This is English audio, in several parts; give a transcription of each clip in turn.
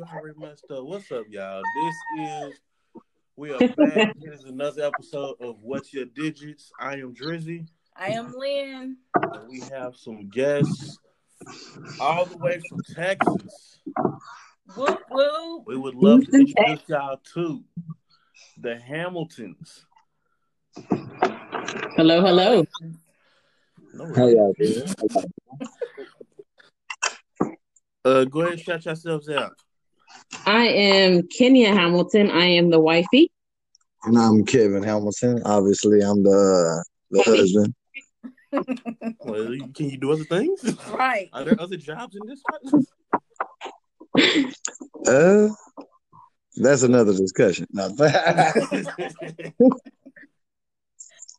you already messed up. What's up, y'all? This is we are back. Here's another episode of What's Your Digits. I am Drizzy. I am Lynn. And we have some guests all the way from Texas. Whoop whoop. We would love to introduce y'all to the Hamiltons. Hello, hello. No, How y'all doing? Uh, go ahead and shout yourselves out. I am Kenia Hamilton. I am the wifey. And I'm Kevin Hamilton. Obviously, I'm the the husband. Well, can you do other things? Right. Are there other jobs in this? place? Uh, that's another discussion. No.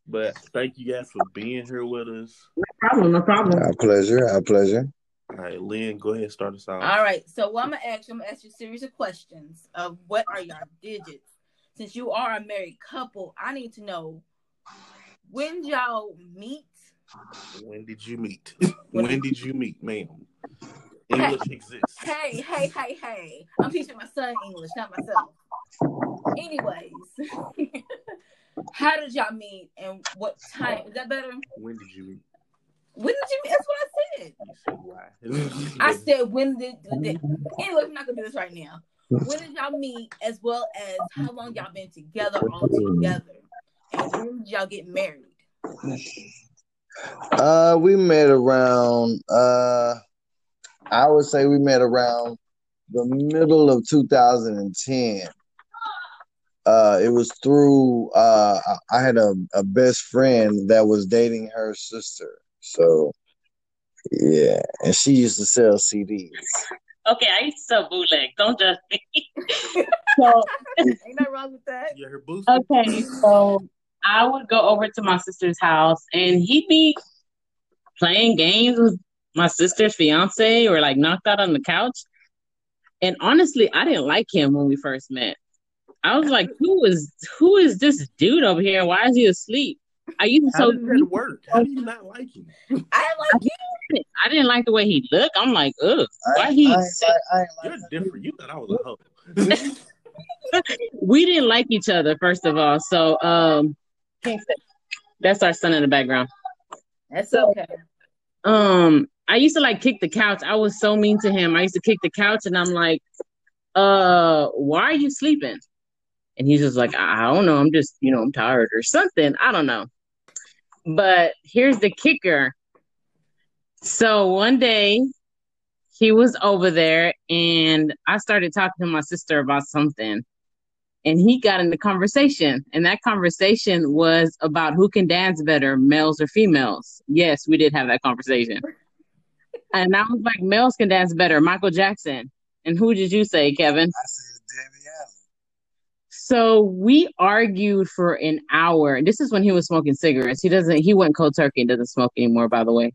but thank you guys for being here with us. No problem, no problem. our pleasure. Our pleasure. All right, Lynn, go ahead and start us off. All right. So what I'm gonna ask you, I'm gonna ask you a series of questions of what are your digits? Since you are a married couple, I need to know when y'all meet. When did you meet? when did you meet, ma'am? English exists. Hey, hey, hey, hey. I'm teaching my son English, not myself. Anyways, how did y'all meet and what time? Is that better? When did you meet? When did you? That's what I said. I said when did, did anyway, we're not gonna do this right now. When did y'all meet as well as how long y'all been together all together? And when did y'all get married? Uh, we met around. Uh, I would say we met around the middle of 2010. Uh, it was through. Uh, I had a, a best friend that was dating her sister. So, yeah, and she used to sell CDs. Okay, I used to sell bootleg. Don't judge me. so, Ain't nothing wrong with that. you her boost. okay, so I would go over to my sister's house and he'd be playing games with my sister's fiance or like knocked out on the couch. And honestly, I didn't like him when we first met. I was like, who is who is this dude over here? Why is he asleep? I used to How so did that work? How do you not like him? I like you. I didn't like the way he looked. I'm like, ugh, I, why he? I, ain't like- I like You're different. You thought I was a hoe. we didn't like each other first of all. So, um, that's our son in the background. That's okay. Um, I used to like kick the couch. I was so mean to him. I used to kick the couch, and I'm like, uh, why are you sleeping? And he's just like, I I don't know. I'm just, you know, I'm tired or something. I don't know. But here's the kicker. So one day he was over there and I started talking to my sister about something. And he got in the conversation. And that conversation was about who can dance better, males or females. Yes, we did have that conversation. and I was like, males can dance better, Michael Jackson. And who did you say, Kevin? I said Debbie Allen. So we argued for an hour. This is when he was smoking cigarettes. He doesn't he went cold turkey and doesn't smoke anymore, by the way.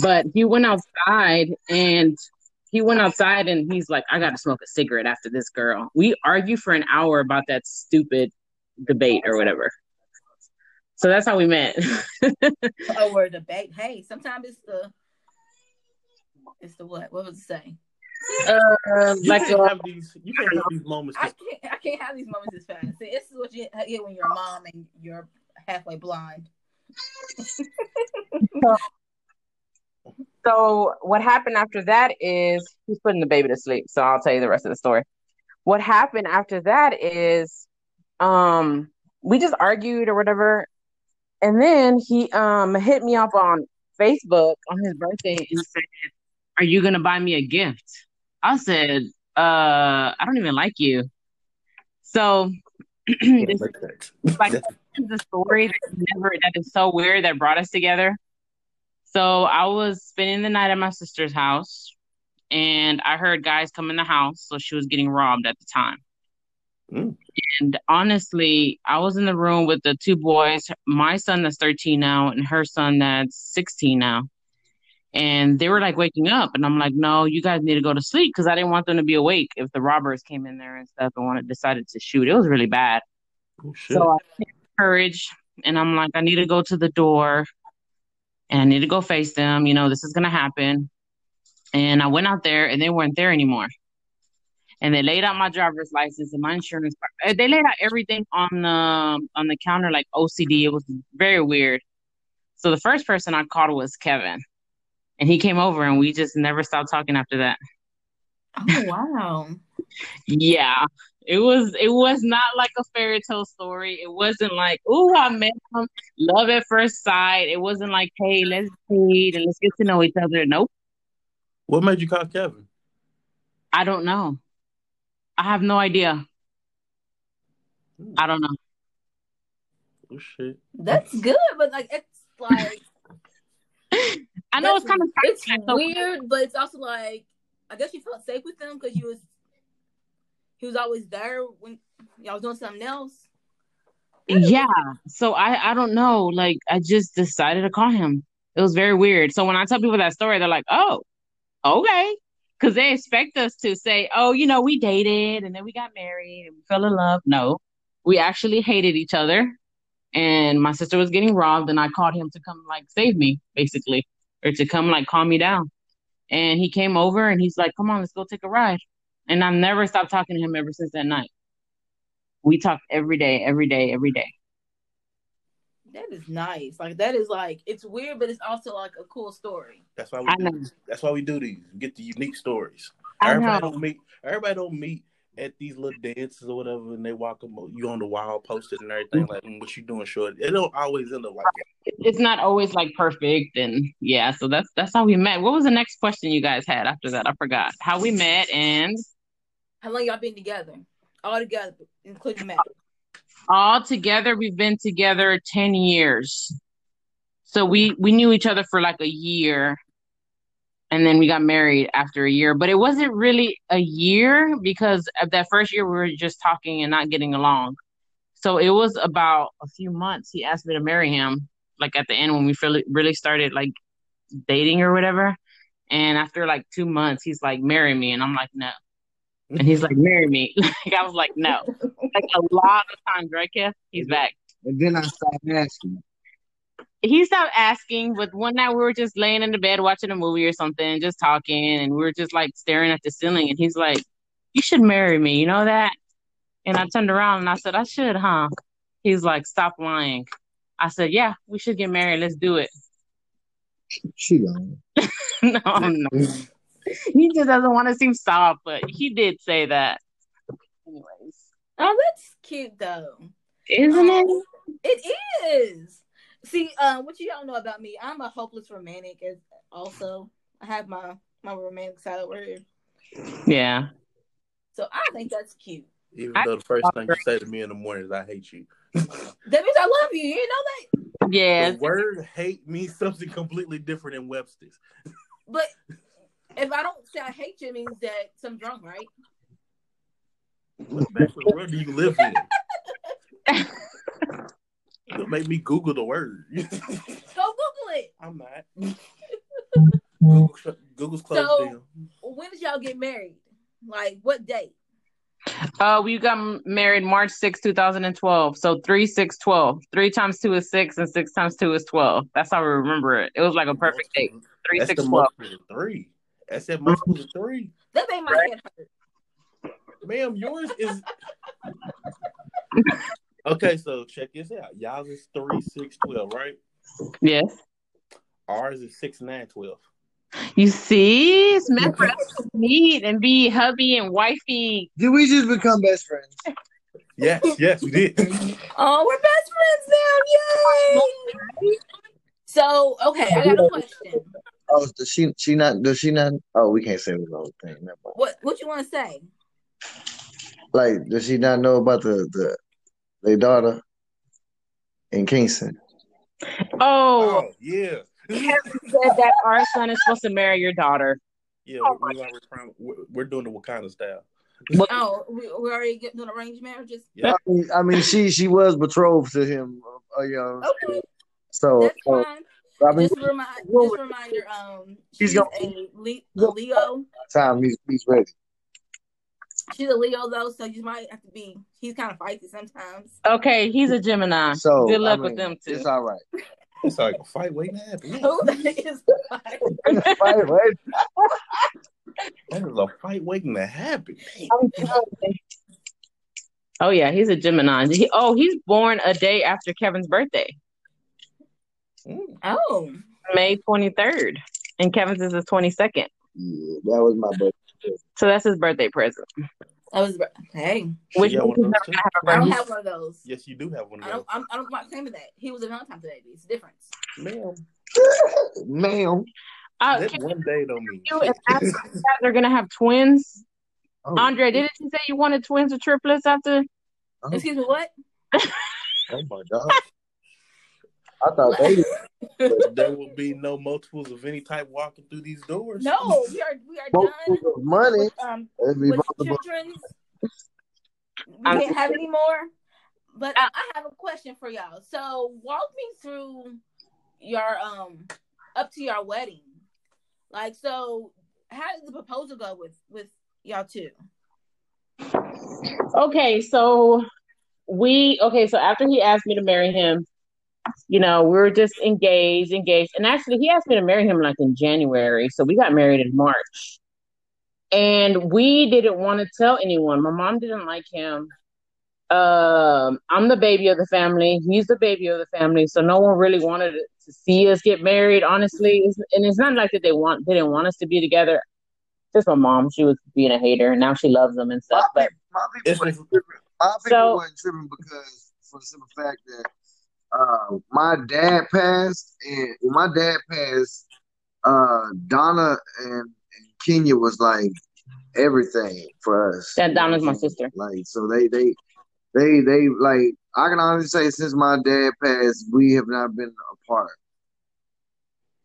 But he went outside and he went outside and he's like, I gotta smoke a cigarette after this girl. We argued for an hour about that stupid debate or whatever. So that's how we met. Oh, we're debate. Hey, sometimes it's the it's the what? What was it say? Uh, You like can't uh, have these. You can't have these moments. I can't I can't have these moments as fast. See, this is what you get when you're a mom and you're halfway blind. So what happened after that is he's putting the baby to sleep. So I'll tell you the rest of the story. What happened after that is um we just argued or whatever. And then he um hit me up on Facebook on his birthday and said, are you gonna buy me a gift? I said, uh, I don't even like you. So this like is the story that never that is so weird that brought us together. So I was spending the night at my sister's house and I heard guys come in the house, so she was getting robbed at the time. Mm. And honestly, I was in the room with the two boys, my son that's 13 now and her son that's 16 now. And they were like waking up, and I'm like, no, you guys need to go to sleep because I didn't want them to be awake if the robbers came in there and stuff and wanted decided to shoot. It was really bad. Oh. So I took courage and I'm like, I need to go to the door and I need to go face them. You know, this is going to happen. And I went out there and they weren't there anymore. and they laid out my driver's license and my insurance. card. Uh, They laid out everything on the on the counter like OCD. It was very weird. So the first person I called was Kevin, and he came over, and we just never stopped talking after that. Oh wow. Yeah, it was it was not like a fairy tale story. It wasn't like, oh, I met him, love at first sight. It wasn't like, hey, let's date and let's get to know each other. Nope, What made you call Kevin? I don't know. I have no idea. Hmm. I don't know. Oh shit. That's good, but like it's like I know it's kind of it's weird, but it's also like I guess you felt safe with him because you was he was always there when y'all was doing something else. Yeah. So I I don't know. Like I just decided to call him. It was very weird. So when I tell people that story, they're like, "Oh, okay," because they expect us to say, "Oh, you know, we dated and then we got married and we fell in love." No, we actually hated each other, and my sister was getting robbed, and I called him to come like save me, basically, or to come like calm me down. And he came over and he's like, "Come on, let's go take a ride." And I've never stopped talking to him ever since that night. We talked every day, every day, every day. That is nice. Like that is like it's weird, but it's also like a cool story. That's why we I do know. these. That's why we do these. We get the unique stories. I everybody know. don't meet. Everybody don't meet at these little dances or whatever, and they walk up, you on the wall, posted and everything. Like, "Mm, what you doing, short? It don't always end up like that. it's not always like perfect and yeah so that's that's how we met what was the next question you guys had after that i forgot how we met and How long y'all been together? All together, including Matt. all together we've been together 10 years so we we knew each other for like a year and then we got married after a year. But it wasn't really a year because of that first year we were just talking and not getting along. So it was about a few months he asked me to marry him like at the end when we really really started like dating or whatever. And after like two months he's like marry me. And i'm like no. And he's like marry me. Like i was like no. Like a lot of times right Kev? he's back. And then I stopped asking. He stopped asking, but one night we were just laying in the bed watching a movie or something, just talking, and we were just like staring at the ceiling. And he's like, "You should marry me, you know that?" And I turned around and I said, "I should, huh?" He's like, "Stop lying." I said, "Yeah, we should get married. Let's do it." She gone. no, I'm not. He just doesn't want to seem soft, but he did say that. Anyways, Oh, that's cute though. isn't it? It is. See, uh, what you don't know about me, I'm a hopeless romantic. As also, I have my my romantic side over here, Yeah. so I think that's cute. Even I- though the first thing you say to me in the morning is "I hate you." That means I love you. You know that. Yeah. The word "hate" means something completely different in Webster's. But if I don't say I hate you, it means that some drunk, right? What bachelor world do you live in? It'll make me Google the word. Go Google it. I'm not. Google, Google's closed So- down. When did y'all get married? Like what date? Uh, we got married March 6, 2012. So 3, 6, 12. 3 times 2 is 6, and 6 times 2 is 12. That's how we remember it. It was like a perfect date. 3, That's 6, 12. three. That's that multiple of three. That made my head hurt. Ma'am, yours is okay. So check this out. Y'all is three, six, twelve, right? Yes. Ours is six, nine, twelve. You see, it's meant for us to meet and be hubby and wifey. Did we just become best friends? Yes, yes, we did. Oh, we're best friends now! Yay! So, okay, I got a question. Oh, does she she not does she not oh we can't say the whole thing. What what you want to say? Like, does she not know about the the their daughter in Kingston? Oh, Oh yeah, said that our son is supposed to marry your daughter. yeah. We're, we're, we're, trying- we're- we're doing the Wakanda style. Oh, we, are already getting doing arranged marriages. Yeah. I mean, I mean, she she was betrothed to him, uh, you know. Okay, So, that's uh. I mean, Just remind, just a reminder. Um, He's she's gonna- a, Le- a Leo. time he's he's ready. She's a Leo though, so you might have to be. He's kind of feisty sometimes. Okay, he's a Gemini. So Good luck I with them too. It's all right. It's like a fight waiting to happen. Who is Wait, wait. That is a fight waiting to happen. I'm telling you. Oh yeah, he's a Gemini. He, oh, he's born a day after Kevin's birthday, Mm. Oh, May twenty third, and Kevin's is the twenty second. Yeah, that was my birthday. So that's his birthday present. That was hey. Which Yeah, one he's of those have a I don't have one of those. Yes, you do have one I don't. I'm, I don't. I'm not claiming that he was a Valentine's Day. It's a difference. those. Ma'am, Ma'am. Uh, that one day don't mean you and after that they're gonna have twins? Oh, Andre, didn't you say you wanted twins or triplets after? oh, Excuse me. What? oh my god. I thought they there will be no multiples of any type walking through these doors. No, we are. We are multiple done. of money. With, um, It'd with multiple. children. We I'm can't have any more. But I I have a question for y'all. So walk me through your um up to your wedding. Like so, how did the proposal go with with y'all two? Okay, so we okay, so after he asked me to marry him, you know, we were just engaged, engaged. And actually he asked me to marry him like in January. So we got married in March. And we didn't want to tell anyone. My mom didn't like him. Um, I'm the baby of the family. He's the baby of the family. So no one really wanted to see us get married, honestly. And it's not like that they want they didn't want us to be together. Just my mom, she was being a hater. And now she loves them and My stuff. But people, my people, wasn't. My people So- wasn't tripping because for the simple fact that uh, my dad passed, and when my dad passed, uh, Donna and, and Kenia was like everything for us. That Donna's my sister. Like so, they they they they like I can honestly say since my dad passed, we have not been apart.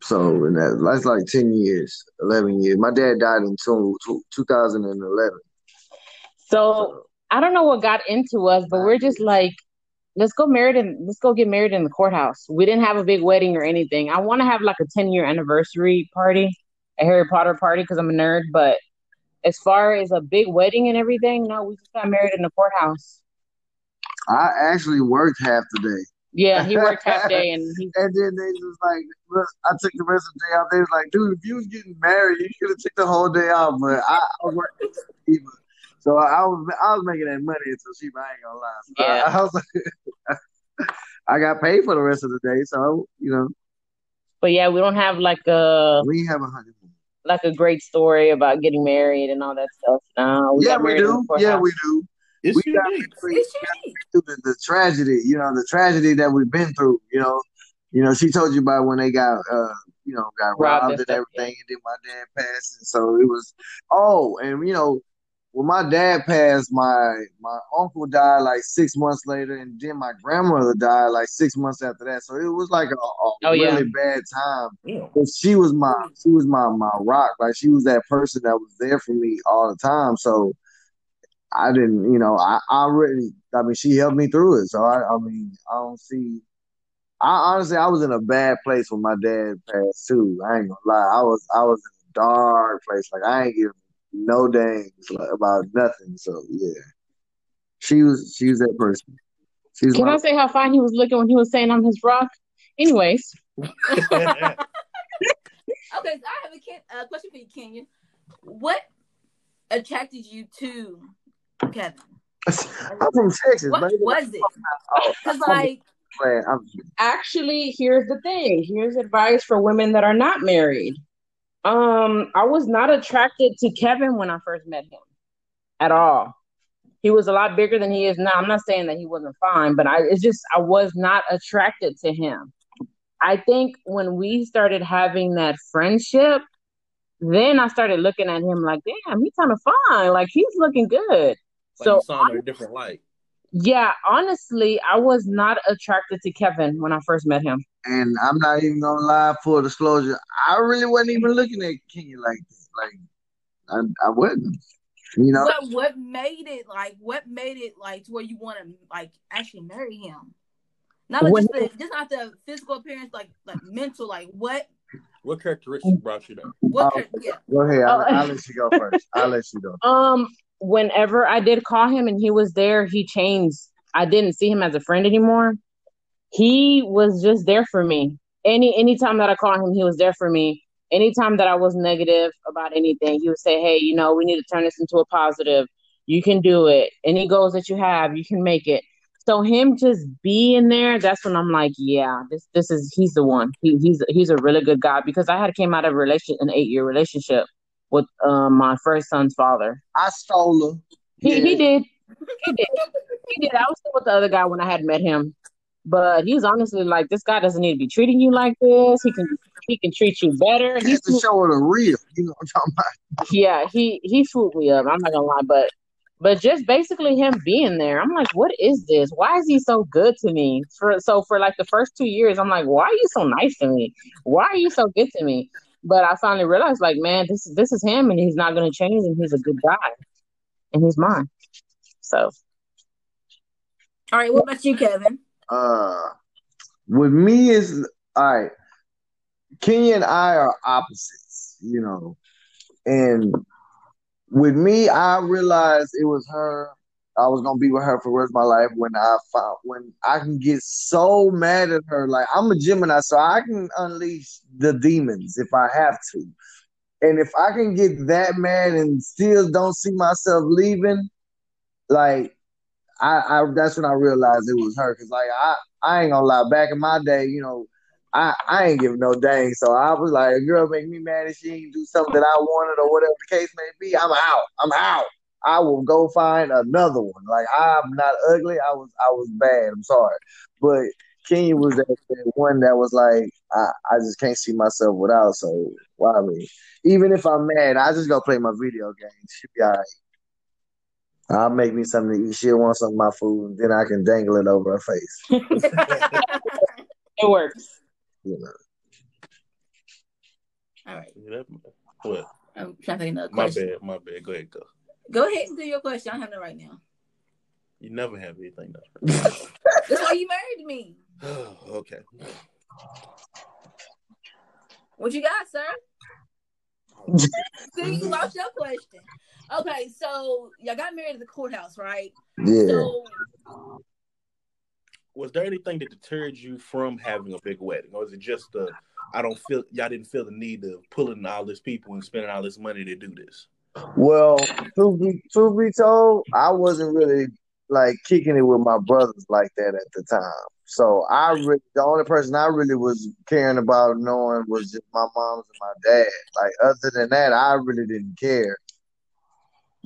So and that, that's like ten years, eleven years. My dad died in two, two, 2011. So So I don't know what got into us, but we're just like, let's go married and let's go get married in the courthouse. We didn't have a big wedding or anything. I want to have like a 10 year anniversary party, a Harry Potter party because I'm a nerd. But as far as a big wedding and everything, no, we just got married in the courthouse. I actually worked half the day. Yeah, he worked half day and he, And then they just like, I took the rest of the day off. They was like, dude, if you was getting married, you should have took the whole day off. But I, I worked. So I was I was making that money until she I ain't gonna lie. So Yeah. I, I was like, I got paid for the rest of the day. So you know, but yeah, we don't have like a we have a honeymoon. like a great story about getting married and all that stuff. No, we Yeah, we married in the do. Yeah, courthouse. we do. It's We got unique. married It's unique. through the, the tragedy, you know, the tragedy that we've been through, you know. You know, she told you about when they got uh, you know, got Robbed robbed and and stuff, everything, and then my dad passed, and so it was oh, and you know, when my dad passed, my my uncle died like six months later, and then my grandmother died like six months after that. So it was like a, a Oh, yeah. really bad time. Yeah. But she was my she was my my rock. Like she was that person that was there for me all the time. So I didn't, you know, I, I really I mean she helped me through it. So I I mean I don't see I honestly I was in a bad place when my dad passed too. I ain't gonna lie. I was I was in a dark place. Like I ain't giving no dang like, about nothing. So yeah. She was she was that person. She's was Can my, I say how fine he was looking when he was saying I'm his rock? Anyways, Okay, so I have a Ken, uh, question for you, Kenia. What attracted you to Kevin? I'm from Texas, What baby. was it? Oh, Because I'm like, glad. I'm actually, here's the thing. Here's advice for women that are not married. Um, I was not attracted to Kevin when I first met him at all. He was a lot bigger than he is now. I'm not saying that he wasn't fine, but I it's just I was not attracted to him. I think when we started having that friendship, then I started looking at him like, damn, he's kind of fine. Like he's looking good. Like So saw him in a different light. yeah, honestly, I was not attracted to Kevin when I first met him. And I'm not even gonna lie. Full disclosure, I really wasn't even looking at Kenia like that. Like I, I wasn't. You know, what what made it like? What made it like to where you want to like actually marry him? Not like When- just the, just not the physical appearance, like like mental. Like what What characteristics brought you there? what? Oh. yeah. go ahead. I'll, Oh. I'll let you go first. I'll let you go. Um, whenever I did call him and he was there, he changed. I didn't see him as a friend anymore. He was just there for me. Any anytime that I called him, he was there for me. anytime that I was negative about anything, he would say, Hey, you know, we need to turn this into a positive. You can do it. Any goals that you have, you can make it. So him just being there, that's when I'm like, yeah, this this is he's the one. He, he's he's a really good guy because I had came out of a relation an eight year relationship with um, my first son's father. I stole him. He Yeah. he did. He did. He did. I was still with the other guy when I had met him. But he's honestly like this guy doesn't need to be treating you like this. He can he can treat you better. He He has to show her the real. You know what I'm talking about? yeah, he he swooped me up. I'm not gonna lie, but but just basically him being there, I'm like, what is this? Why is he so good to me? For so for like the first two years, I'm like, why are you so nice to me? Why are you so good to me? But I finally realized, like, man, this is this is him, and he's not gonna change, and he's a good guy, and he's mine. So All right, what about you, Kevin? Uh, with me is all right. Kenia and I are opposites, you know, and with me, I realized it was her. I was gonna be with her for the rest of my life when I found when I can get so mad at her. Like I'm a Gemini, so I can unleash the demons if I have to. And if I can get that mad and still don't see myself leaving, like I, I that's when I realized it was her. Cause like I, I ain't gonna lie, back in my day, you know, I, I ain't giving no dang. So I was like, a girl make me mad and she ain't do something that I wanted or whatever the case may be. I'm out. I'm out. I will go find another one. Like I'm not ugly. I was I was bad. I'm sorry, but Kenia was that, that one that was like I, I just can't see myself without. So why me? Even if I'm mad, I just go play my video games. She'll be all right. I'll make me something to eat. She'll want some of my food, and then I can dangle it over her face. it works. You know. All right, Yeah, that- What? I'm trying to think another My question. bad. My bad. Go ahead. Go. Go ahead and do your question. I don't have it right now. You never have anything though. That's why you married me. okay. What you got, sir? See, you lost your question. Okay, so y'all got married at the courthouse, right? Yeah. So Was there anything that deterred you from having a big wedding, or is it just the I don't feel y'all didn't feel the need of pulling all this people and spending all this money to do this? Well, truth be, truth be told, I wasn't really like kicking it with my brothers like that at the time. So I really, the only person I really was caring about knowing was just my mom's and my dad. Like other than that, I really didn't care.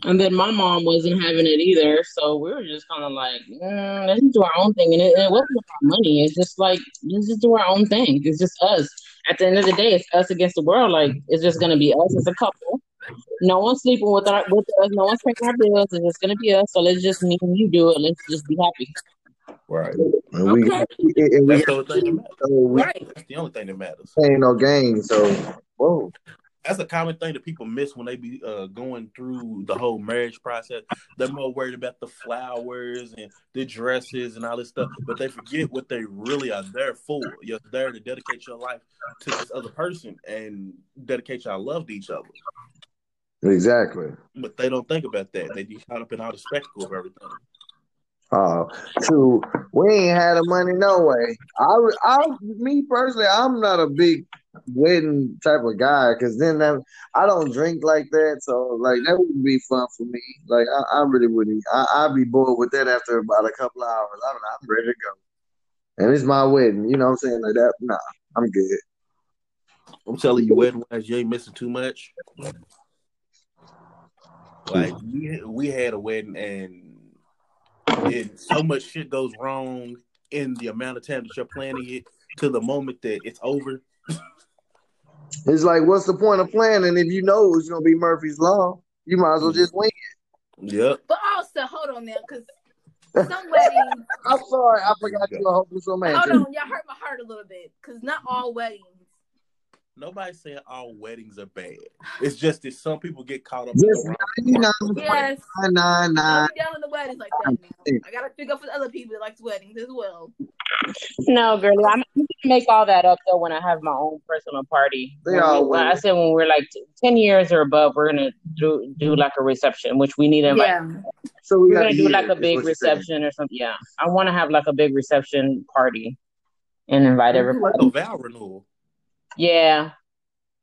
And then my mom wasn't having it either, so we were just kind of like, mm, let's just do our own thing. And it, it wasn't about money. It's just like let's just do our own thing. It's just us. At the end of the day, it's us against the world. Like it's just gonna be us as a couple. No one's sleeping with our with us. No one's paying our bills. It's just gonna be us. So let's just me and you do it. Let's just be happy. Right. And we, Okay. and we, That's the only thing that matters. so we right. That's the only thing that matters. ain't no game. So whoa, That's a common thing that people miss when they be uh, going through the whole marriage process. They're more worried about the flowers and the dresses and all this stuff, but they forget what they really are there for. You're there to dedicate your life to this other person and dedicate your love to each other. exactly. But they don't think about that. They get caught up in all the spectacle of everything. Uh, true. We ain't had the money no way. I, I, me personally, I'm not a big wedding type of guy because then that, I don't drink like that. So like that wouldn't be fun for me. Like I, I really wouldn't. I, I'd be bored with that after about a couple of hours. I'm, I'm ready to go. And it's my wedding. You know what I'm saying? Like that. Nah, I'm good. I'm telling you, wedding wise, you ain't missing too much. Like hmm. we we had a wedding and it, so much shit goes wrong in the amount of time that you're planning it to the moment that it's over. It's like, what's the point of planning if you know it's gonna be Murphy's Law? You might as well just wing it. Yep. But also, hold on now, because some weddings. I'm sorry, I forgot you a hopeless romantic. Hold on, y'all hurt my heart a little bit, because not all weddings. Nobody's saying all weddings are bad. It's just that some people get caught up Just in the wrong. 99, Yes. 99, I'll down with the weddings like that now. I gotta figure out for the other people that likes weddings as well. No, girlie, I'm gonna make all that up though when I have my own personal party. They When we- all I said when we're like t- ten years or above, we're gonna do do like a reception, which we need to invite. Yeah. So we We're gonna do hear like it, a big what you're saying. reception or something. Yeah, I want to have like a big reception party and invite everybody. A vow renewal. Yeah,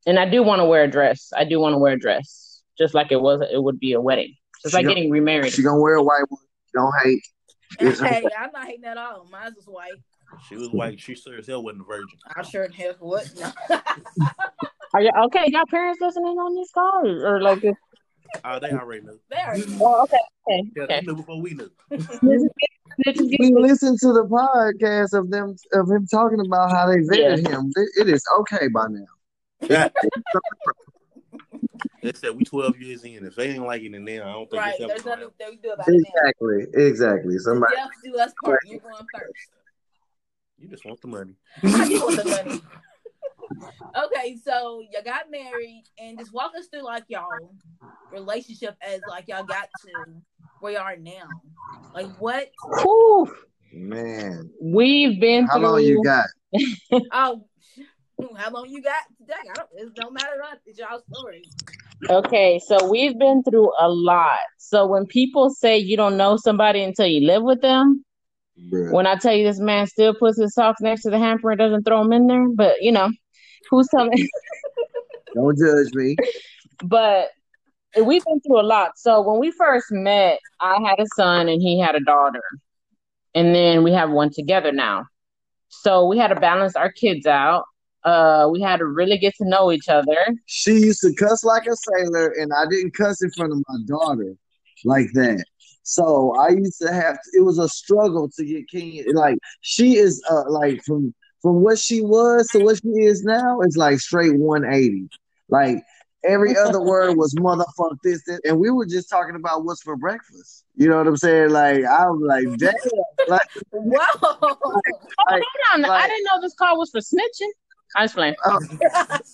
And I do want to wear a dress. I do want to wear a dress, just like it was. It would be a wedding, just She like getting remarried. She gonna wear a white one. Don't hate. Hey, I'm not hating at all. Mine's was white. She was white. She sure as hell wasn't a virgin. I sure in hell would. No. Are you okay? Got parents listening on this call, or, or like? This? Oh, uh, they already knew. they are. Oh, okay, okay, Yeah, okay. they knew before we knew. We listened to the podcast of them of him talking about how they vetted him. It- it is okay by now. they said we 12 years in. If they ain't like it, then I don't think Right. it's There's nothing they can do about it now. Exactly, exactly. Somebody Death do us part. You're going first. You just want the money. I just want the money. Okay, so you got married, and just walk us through like y'all relationship as like y'all got to where you are now. Like what? Whew. man. We've been through How through. long you got? Oh, how long you got today? I don't. It don't matter. It's y'all story. Okay, so we've been through a lot. So when people say you don't know somebody until you live with them, When I tell you this man still puts his socks next to the hamper and doesn't throw them in there, but you know, who's telling? Don't judge me. but we've been through a lot. So when we first met, I had a son and he had a daughter, and then we have one together now. So we had to balance our kids out. Uh, we had to really get to know each other. She used to cuss like a sailor, and I didn't cuss in front of my daughter like that. So I used to have. It was a struggle to get King. Like she is, uh, like from from what she was to what she is now, it's like straight one eighty. Like every other word was motherfuck this, this, and we were just talking about what's for breakfast. You know what I'm saying? Like I was like, damn, like Whoa! Oh, hold on. I didn't know this call was for snitching. I was playing. uh,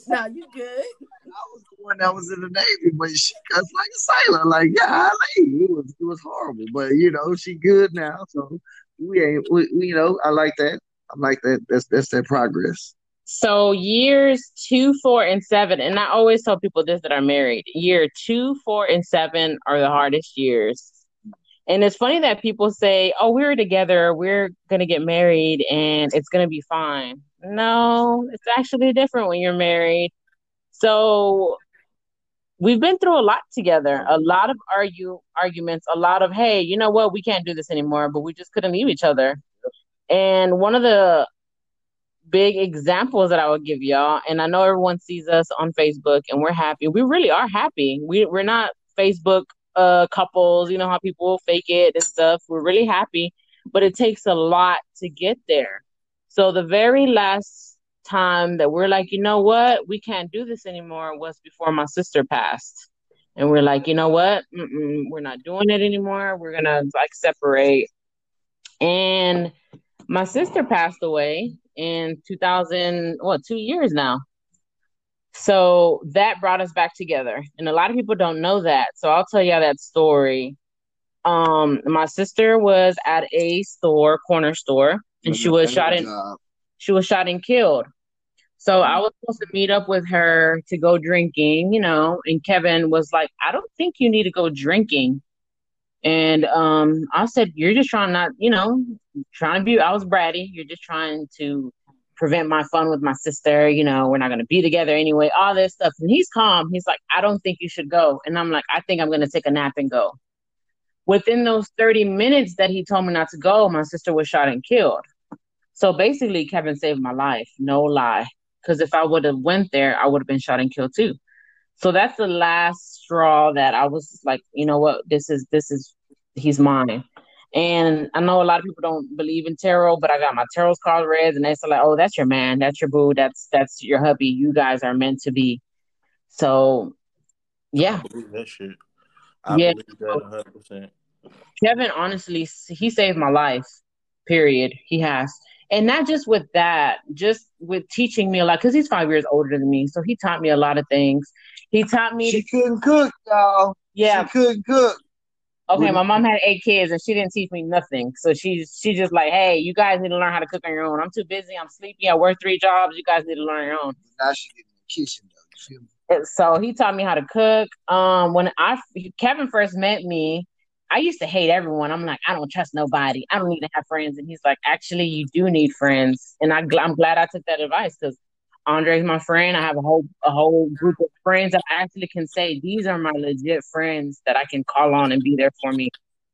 no, you good? I was the one that was in the Navy, but she cussed like a sailor. Like, yeah, it was it was horrible. But you know, she good now, so we ain't we, we you know, I like that. I like that. That's that's that progress. So years two, four, and seven, and I always tell people this that are married. Year two, four, and seven are the hardest years. And it's funny that people say, "Oh, we're together, we're gonna get married, and it's gonna be fine." No, it's actually different when you're married. So we've been through a lot together, a lot of argue arguments, a lot of, "Hey, you know what? We can't do this anymore," but we just couldn't leave each other. And one of the big examples that I would give y'all, and I know everyone sees us on Facebook and we're happy. We really are happy. We we're not Facebook uh couples, you know how people will fake it and stuff. We're really happy, but it takes a lot to get there. So the very last time that we're like, you know what, we can't do this anymore was before my sister passed. And we're like, you know what, Mm-mm, we're not doing it anymore. We're gonna like separate. And my sister passed away in 2000 what two years now. So that brought us back together. And a lot of people don't know that. So i'll tell you that story. Um my sister was at a store corner store and she was shot and she was shot and killed. So i was supposed to meet up with her to go drinking you know and kevin was like i don't think you need to go drinking. And um i said you're just trying not you know trying to be i was bratty. You're just trying to prevent my fun with my sister. You know we're not going to be together anyway all this stuff. And he's calm. He's like i don't think you should go. And i'm like i think i'm going to take a nap and go. Within those 30 minutes that he told me not to go my sister was shot and killed so basically kevin saved my life no lie because if i would have went there i would have been shot and killed too so that's the last straw that I was like, you know what, this is this is he's mine. And I know a lot of people don't believe in tarot, but I got my tarot cards read, and they said like, oh, that's your man, that's your boo, that's that's your hubby. You guys are meant to be. So, yeah, I that shit. I Yeah. that 100. percent Kevin honestly he saved my life. Period. He has. And not just with that, just with teaching me a lot because he's five years older than me. So he taught me a lot of things. He taught me, She couldn't cook, y'all. yeah, She couldn't cook. Okay, my mom had eight kids and she didn't teach me nothing. So she's she just like, hey, you guys need to learn how to cook on your own. I'm too busy. I'm sleepy. I work three jobs. You guys need to learn your own. Now she getting in the kitchen though. You feel me? So he taught me how to cook. Um, when I Kevin first met me, I used to hate everyone. I'm like, I don't trust nobody. I don't need to have friends. And he's like, actually, you do need friends. And I, I'm glad I took that advice because Andre's my friend. I have a whole a whole group of friends that I actually can say these are my legit friends that I can call on and be there for me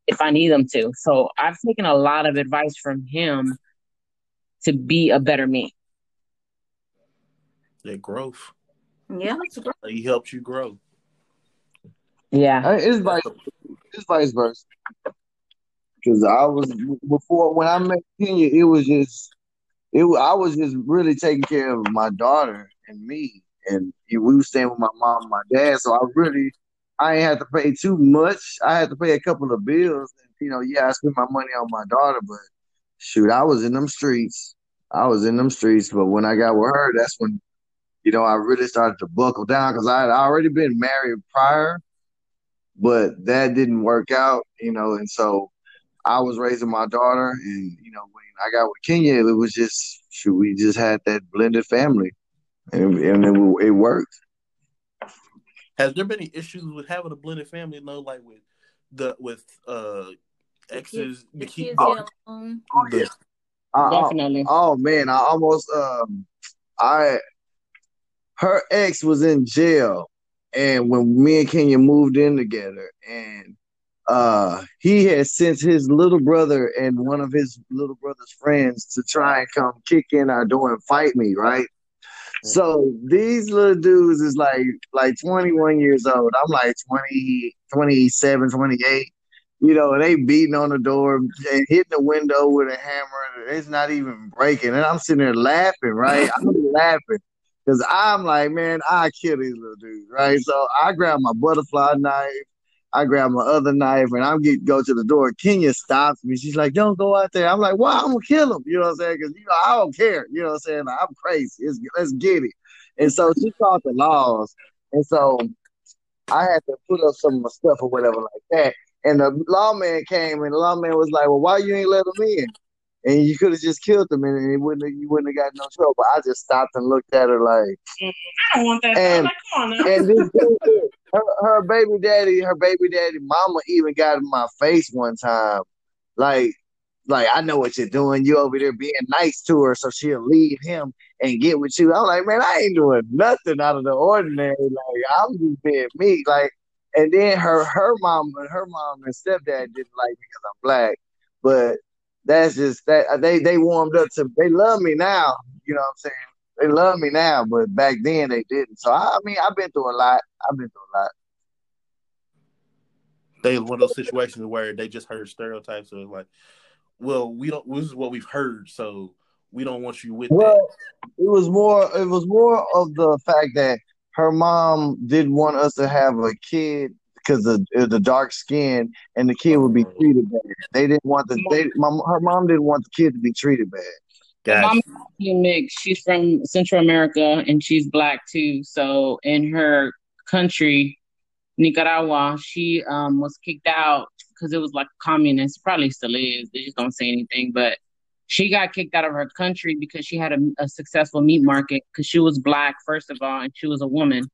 if I need them to. So I've taken a lot of advice from him to be a better me. That growth. Yeah, it's great. He helped you grow. Yeah. Uh, It's vice, it's vice versa. Because I was before when I met Kenia, it was just it. I was just really taking care of my daughter and me, and we were staying with my mom and my dad. So I really I ain't had to pay too much. I had to pay a couple of bills, and you know, yeah, I spent my money on my daughter, but shoot, I was in them streets. I was in them streets, but when I got with her, that's when you know I really started to buckle down because I had already been married prior, but that didn't work out, you know, and so I was raising my daughter, and you know, when I got with Kenia, it was just shoot, we just had that blended family, and, and it, it worked. Has there been any issues with having a blended family? No, like with the with uh exes, The the kids kids, get along. the, I- I- Definitely. Oh man, I almost um I her ex was in jail and when me and Kenia moved in together and uh he had sent his little brother and one of his little brother's friends to try and come kick in our door and fight me, right? So these little dudes is like like 21 years old. I'm like 20, 27, 28. You know, they beating on the door and hitting the window with a hammer. It's not even breaking. And I'm sitting there laughing, right? I'm laughing. Because I'm like, man, I kill these little dudes, right? So I grab my butterfly knife. I grab my other knife and I'm get go to the door. Kenia stops me. She's like, "Don't go out there." I'm like, "Why? I'm gonna kill him." You know what I'm saying? Because you know I don't care. You know what I'm saying? I'm crazy. It's, let's get it. And so she called the laws, and so I had to put up some of my stuff or whatever like that. And the lawman came, and the lawman was like, "Well, why you ain't let him in?" And you could have just killed him, and it wouldn't have, you wouldn't have got no trouble. I just stopped and looked at her like. Mm, I don't want that. And- like, come on. And this dude, her, her baby daddy, her baby daddy mama even got in my face one time. Like, like I know what you're doing. You over there being nice to her, so she'll leave him and get with you. I'm like, man, I ain't doing nothing out of the ordinary. Like, I'm just being me. Like, and then her her mom and her mom and stepdad didn't like me because I'm black, but that's just that uh, they they warmed up to. They love me now. You know what I'm saying? They love me now, but back then they didn't. So I, I mean, I've been through a lot. I've been through a lot. they one of those situations where they just heard stereotypes of like, well, we don't. This is what we've heard, so we don't want you with Well, that. it was more. It was more of the fact that her mom didn't want us to have a kid because of of the dark skin, and the kid would be treated bad. They didn't want the. They, my, her mom didn't want the kid to be treated bad. My Gotcha. mom's actually mixed. She's from Central America and she's black too. So in her country, Nicaragua, she um was kicked out because it was like communist. Probably still is. They just don't say anything. But she got kicked out of her country because she had a, a successful meat market because she was black first of all and she was a woman.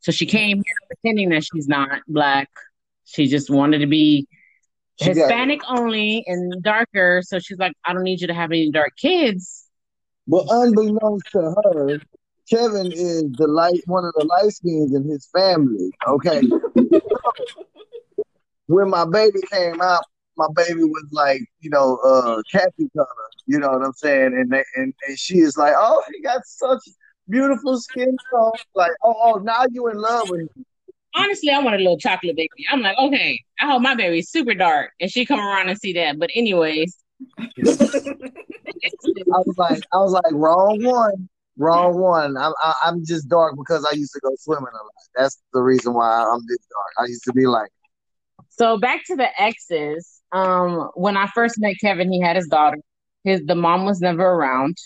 So she came here pretending that she's not black. She just wanted to be She Hispanic only and darker. So she's like, I don't need you to have any dark kids. But unbeknownst to her, Kevin is the light, one of the light skins in his family. Okay. when my baby came out, my baby was like, you know, uh, khaki color. You know what I'm saying? And they, and and she is like, oh, he got such beautiful skin tone. Like, oh, oh, now you in love with him. honestly, I want a little chocolate baby. I'm like, okay, I hope my baby's super dark, and she come around and see that. But anyways, I was like, I was like, wrong one, wrong one. I'm I, I'm just dark because I used to go swimming a lot. That's the reason why I'm this dark. I used to be like. so back to the exes. Um, when I first met Kevin, he had his daughter. His the mom was never around,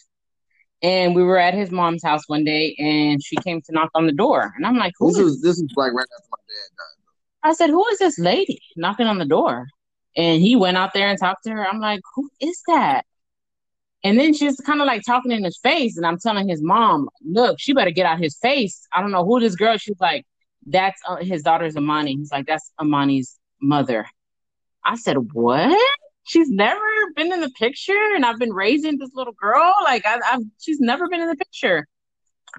and we were at his mom's house one day, and she came to knock on the door, and I'm like, who This is was this Is like right after my dad died. I said, Who is this lady knocking on the door? And he went out there and talked to her. I'm like, Who is that? And then she's kind of like talking in his face. And I'm telling his mom, Look, she better get out his face. I don't know who this girl. She's like, That's uh, his daughter's Amani. He's like, That's Amani's mother. I said, What? She's never been in the picture, and I've been raising this little girl. Like, I, I've she's never been in the picture.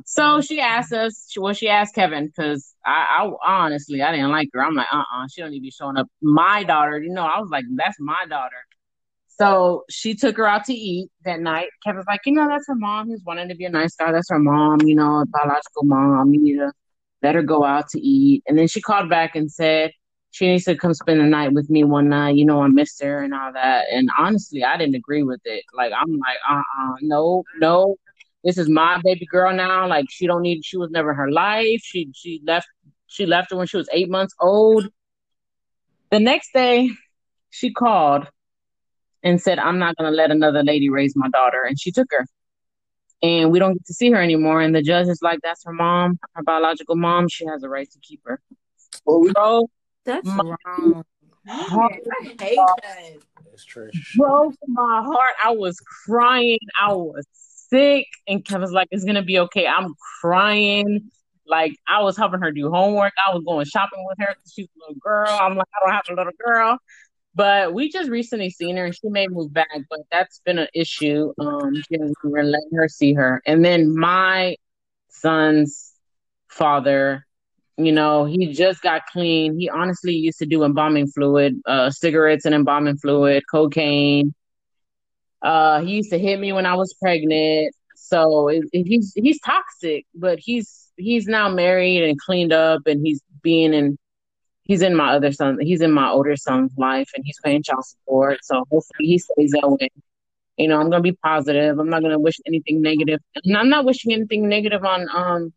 So she asked us, well, she asked Kevin because I, I honestly I didn't like her. I'm like, uh, uh she don't need to be showing up. My daughter, you know, I was like, that's my daughter. So she took her out to eat that night. Kevin's like, you know, that's her mom. He's wanting to be a nice guy. That's her mom, you know, biological mom. You need to let her go out to eat. And then she called back and said she needs to come spend the night with me one night. You know, I missed her and all that. And honestly, I didn't agree with it. Like, I'm like, uh uh no, no. This is my baby girl now. Like, she don't need, she was never in her life. She, she left, she left her when she was eight months old. The next day, she called and said, I'm not going to let another lady raise my daughter. And she took her. And we don't get to see her anymore. And the judge is like, that's her mom, her biological mom. She has a right to keep her. Bro, That's My- wrong. heart I hate that. That's trash. broke my heart. I was crying. I was sick. And Kevin's like, it's going to be okay. I'm crying. Like, I was helping her do homework. I was going shopping with her because she's a little girl. I'm like, I don't have a little girl. But we just recently seen her and she may move back, but that's been an issue. Um, she hasn't been letting her see her. And then my son's father, you know, he just got clean. He honestly used to do embalming fluid, uh, cigarettes and embalming fluid, cocaine. Uh, he used to hit me when I was pregnant. So it, it- he's he's toxic, but he's he's now married and cleaned up, and he's being in he's in my other son he's in my older son's life, and he's paying child support. So hopefully he stays that way. You know, I'm gonna be positive. I'm not gonna wish anything negative. and I'm not wishing anything negative on um,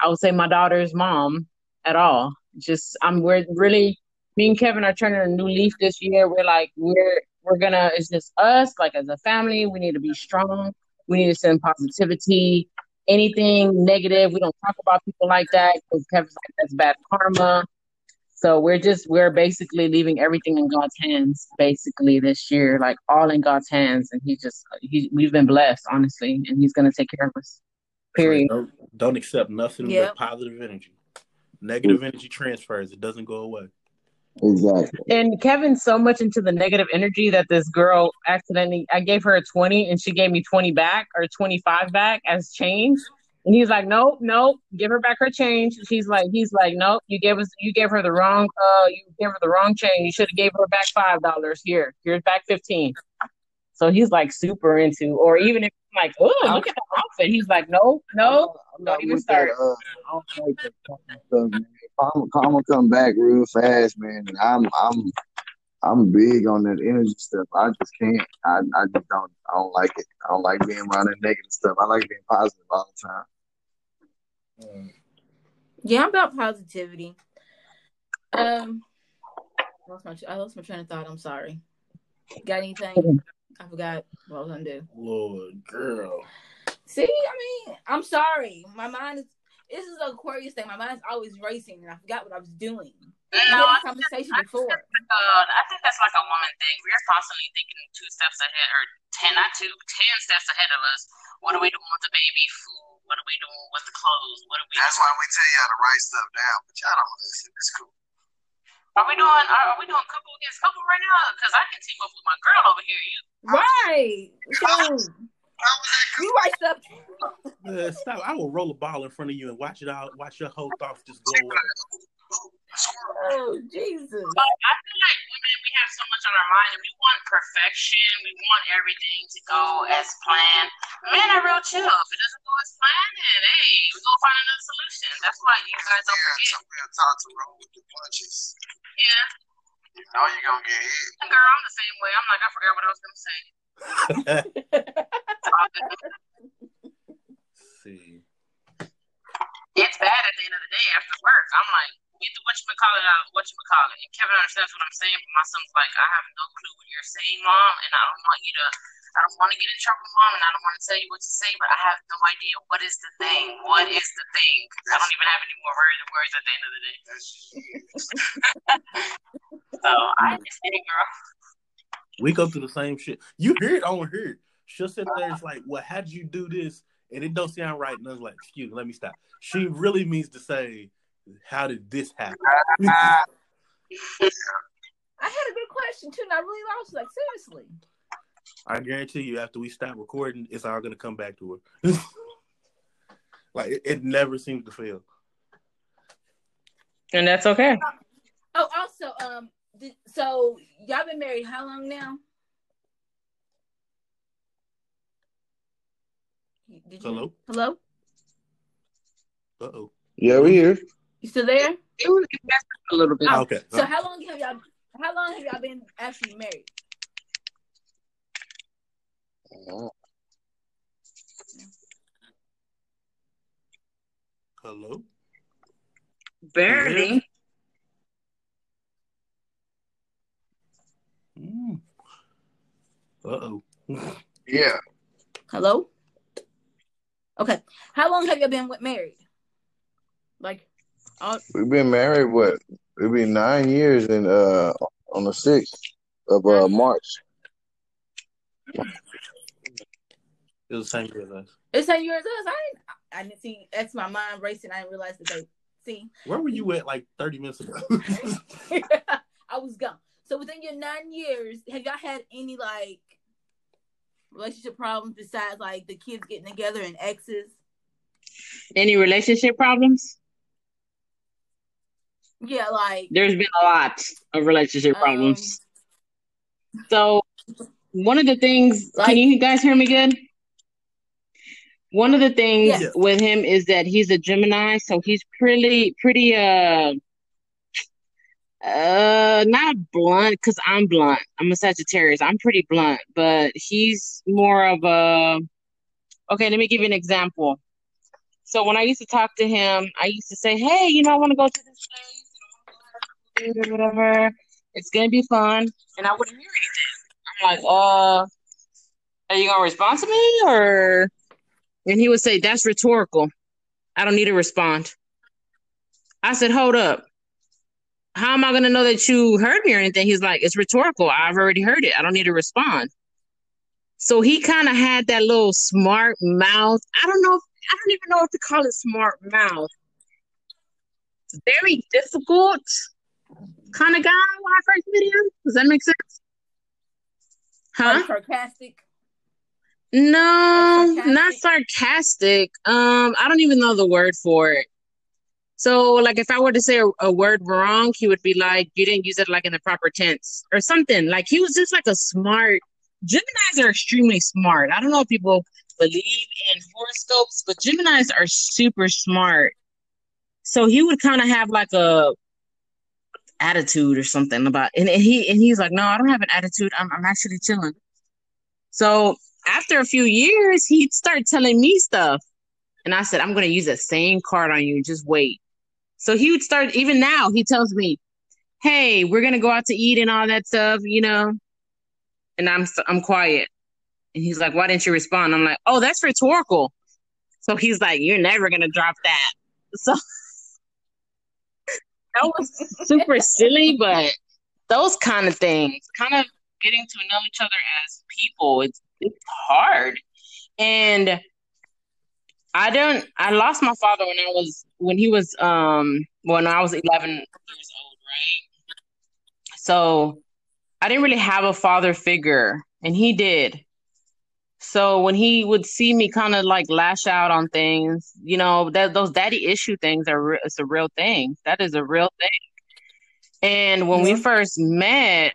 I would say my daughter's mom at all. Just I'm we're really me and Kevin are turning a new leaf this year. We're like we're we're gonna it's just us like as a family. We need to be strong. We need to send positivity. Anything negative, we don't talk about people like that because Kevin's like that's bad karma. So we're just we're basically leaving everything in God's hands basically this year, like all in God's hands, and he just he we've been blessed honestly, and he's gonna take care of us. Period. Don't, don't accept nothing Yep. but positive energy. Negative energy transfers. It doesn't go away. Exactly. And Kevin's so much into the negative energy that this girl accidentally, I gave her a 20 and she gave me 20 back or 25 back as change. And he's like, nope, nope, give her back her change. She's like, he's like, nope, you gave us, you gave her the wrong, uh, you gave her the wrong change. You should have gave her back five dollars. Here, here's back 15. So he's like super into, or even if I'm like, oh, look at the outfit. He's like, no, no, I'm don't not even with start. that, uh, I don't like that karma stuff, man. Karma, karma come back real fast, man. And I'm, I'm, I'm big on that energy stuff. I just can't. I, I just don't. I don't like it. I don't like being around that negative stuff. I like being positive all the time. Yeah, I'm about positivity. Um, I lost my I lost my train of thought. I'm sorry. Got anything? I forgot what I was gonna do. Lord, girl. See, I mean, I'm sorry. My mind is. This is an Aquarius thing. My mind's always racing, and I forgot what I was doing. We No, had I a think conversation I think before. that's like think that's like a woman thing. We're constantly thinking two steps ahead, or ten, not two, ten steps ahead of us. What are we doing with the baby food? What are we doing with the clothes? What are we? That's why we tell y'all to write stuff down, but y'all don't listen. It's cool. Are we doing? Are, are we doing couple against couple right now? Because I can team up with my girl over here. You. Right. You write stuff. Uh, stop. I will roll a ball in front of you and watch it out. Watch your whole thoughts just go away. Oh Jesus. But I feel like women, we have so much on our mind, and we want perfection. We want everything to go as planned. Men are real chill. If it doesn't go as planned, then hey, we're gonna find another solution. That's why you guys don't Yeah, forget. some real talk to roll with the punches. Yeah. You know you're gonna get hit. Girl, I'm the same way. I'm like, I forgot what I was gonna say. See. It's bad at the end of the day after work. I'm like, get the what uh, you call it out, what you call it. And Kevin understands what I'm saying, but my son's like, I have no clue what you're saying, mom, and I don't want you to. I don't want to get in trouble, mom, and I don't want to tell you what to say, but I have no idea what is the thing. What is the thing? I don't even have any more words, words at the end of the day. So I understand, girl. We go through the same shit. You hear it on her. She'll sit there and it's like, well, how'd you do this? And it don't sound right. And I was like, excuse me, let me stop. She really means to say, how did this happen? I had a good question too, and I really lost. Like seriously. I guarantee you, after we stop recording, it's all gonna come back to her. Like it, it never seems to fail. And that's okay. Oh, also, um, did, so y'all been married how long now? Did you, Hello? Hello? Uh oh. Yeah, we're here. You still there? It was a little bit. Oh, Okay. So how long have y'all? How long have y'all been actually married? Hello. Barely. Mm. Uh oh. Yeah. Hello. Okay. How long have you been with married? Like, all, We've been married what? It'll be nine years in uh on the sixth of uh March. It was the same year as us. it's ten years us. I didn't. I didn't see. That's my mind racing. I didn't realize the date. See, Where were you at like 30 minutes ago? I was gone. So within your nine years, have y'all had any like relationship problems besides like the kids getting together and exes? Any relationship problems? Yeah, like There's been a lot of relationship Um, problems. So one of the things, Like- can you guys hear me good? One of the things with him is that he's a Gemini, so he's pretty, pretty, uh, uh, not blunt because I'm blunt. I'm a Sagittarius. I'm pretty blunt, but he's more of a. Okay, let me give you an example. So when I used to talk to him, I used to say, "Hey, you know, I want to go to this place, or whatever. It's gonna be fun," and I wouldn't hear anything. I'm like, "Uh, are you gonna respond to me, or?" And he would say, "That's rhetorical. I don't need to respond." I said, "Hold up. How am I gonna know that you heard me or anything?" He's like, "It's rhetorical. I've already heard it. I don't need to respond." So he kind of had that little smart mouth. I don't know. I don't even know what to call it. Smart mouth. Very difficult kind of guy when I first met him. Does that make sense? Huh? like sarcastic. No, Like not sarcastic. Um, I don't even know the word for it. So, like, if I were to say a, a word wrong, he would be like, "You didn't use it like in the proper tense" or something. Like he was just like a smart. Gemini's are extremely smart. I don't know if people believe in horoscopes, but Gemini's are super smart. So he would kind of have like a attitude or something about, and, and he and he's like, "No, I don't have an attitude. I'm I'm actually chilling." So after a few years, he'd start telling me stuff. And I said, I'm to use that same card on you. Just wait. So he would start, even now, he tells me, Hey, we're to go out to eat and all that stuff, you know? And I'm, I'm quiet. And he's like, Why didn't you respond? I'm like, Oh, that's rhetorical. So he's like, You're never to drop that. So that was super silly, but those kind of things, kind of getting to know each other as people, it's it's hard. And I don't I lost my father when I was when he was um when I was 11 years old, right? So I didn't really have a father figure and he did. So when he would see me kind of like lash out on things, you know, that those daddy issue things are re- it's a real thing. That is a real thing. And when we first met,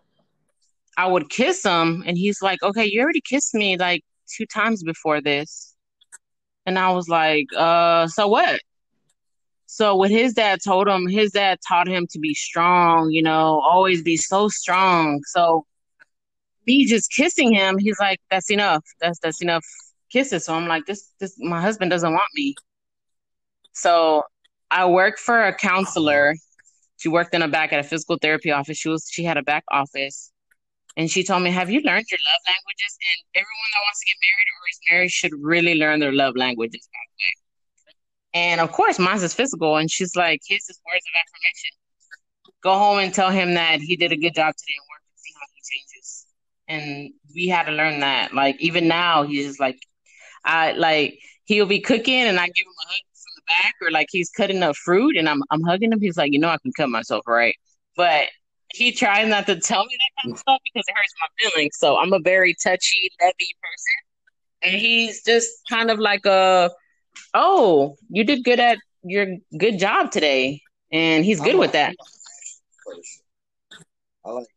I would kiss him, and he's like, "Okay, you already kissed me like two times before this," and I was like, "Uh, so what?" So what his dad told him, his dad taught him to be strong, you know, always be so strong. So me just kissing him, he's like, "That's enough. That's that's enough kisses." So I'm like, "This this my husband doesn't want me." So I worked for a counselor. She worked in a back at a physical therapy office. She was she had a back office. And she told me, Have you learned your love languages? And everyone that wants to get married or is married should really learn their love languages, by the way. And of course, mine's is physical. And she's like, His words of affirmation. Go home and tell him that he did a good job today and work and see how he changes. And we had to learn that. Like, even now, he's just like, I like, he'll be cooking and I give him a hug from the back, or like he's cutting up fruit and I'm, I'm hugging him. He's like, You know, I can cut myself, right? But he tries not to tell me that kind of stuff because it hurts my feelings. So I'm a very touchy, lovey person, and he's just kind of like a "Oh, you did good at your good job today," and he's good with that. I like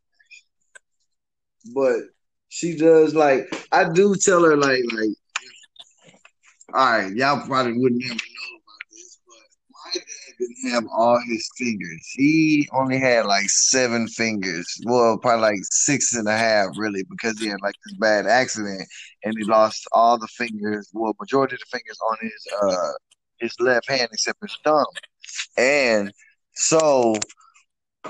but she does like I do tell her like like all right, y'all probably wouldn't ever know about this, but my dad didn't have all his fingers. He only had like seven fingers. Well, probably like six and a half really, because he had like this bad accident and he lost all the fingers, well, majority of the fingers on his uh his left hand except his thumb. And so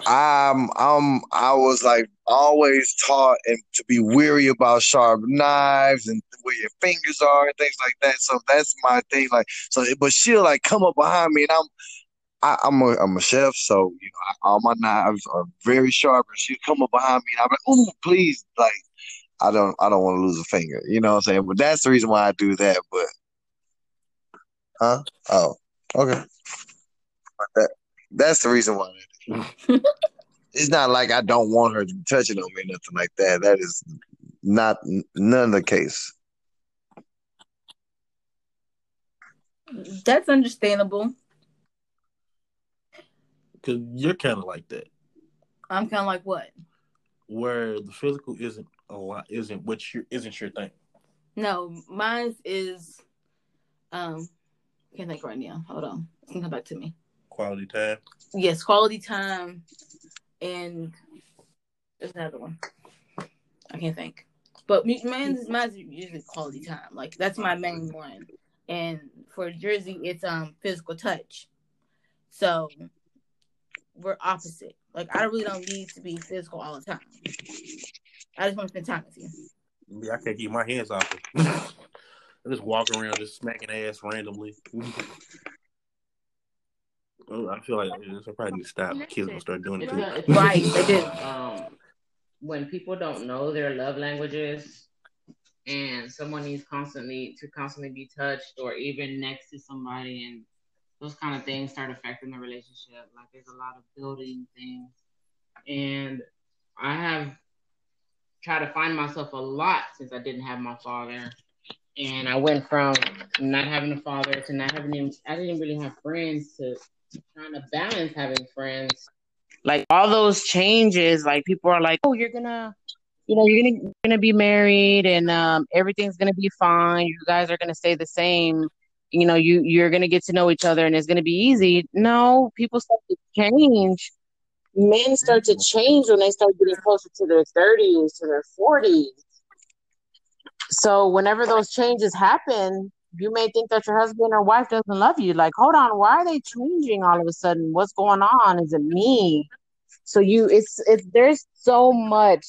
I'm I'm I was like always taught and to be weary about sharp knives and where your fingers are and things like that. So that's my thing. Like so, but she'll like come up behind me and I'm I, I'm a I'm a chef, so you know I, all my knives are very sharp. And she'll come up behind me and I'm like, oh please, like I don't I don't want to lose a finger. You know what I'm saying? But that's the reason why I do that. But huh? Oh, okay. That that's the reason why. it's not like I don't want her to be touching on me, nothing like that. That is not none of the case. That's understandable. Because you're kind of like that, I'm kind of like what? where the physical isn't a lot, isn't what you isn't your thing. No, mine is um can't think right now. Hold on. It's gonna come back to me. Quality time. Yes, quality time and there's another one. I can't think. But mine's mine's usually quality time. Like that's my main one. And for Jersey it's um physical touch. So we're opposite. Like I really don't need to be physical all the time. I just want to spend time with you. Yeah, I can't keep my hands off it. I just walk around just smacking ass randomly. Oh, I feel like will probably need to stop. Kids gonna start doing it too. it's Right, they. Um, when people don't know their love languages, and someone needs constantly to constantly be touched, or even next to somebody, and those kind of things start affecting the relationship. Like there's a lot of building things, and I have tried to find myself a lot since I didn't have my father. And I went from not having a father to not having him. I didn't really have friends to trying to balance having friends. Like all those changes, like people are like, "Oh, you're gonna, you know, you're gonna gonna be married, and um, everything's gonna be fine. You guys are gonna stay the same. You know, you you're gonna get to know each other, and it's gonna be easy." No, people start to change. Men start to change when they start getting closer to their thirties, to their forties. So whenever those changes happen, you may think that your husband or wife doesn't love you. Like, hold on, why are they changing all of a sudden? What's going on? Is it me? So you, it's it's there's so much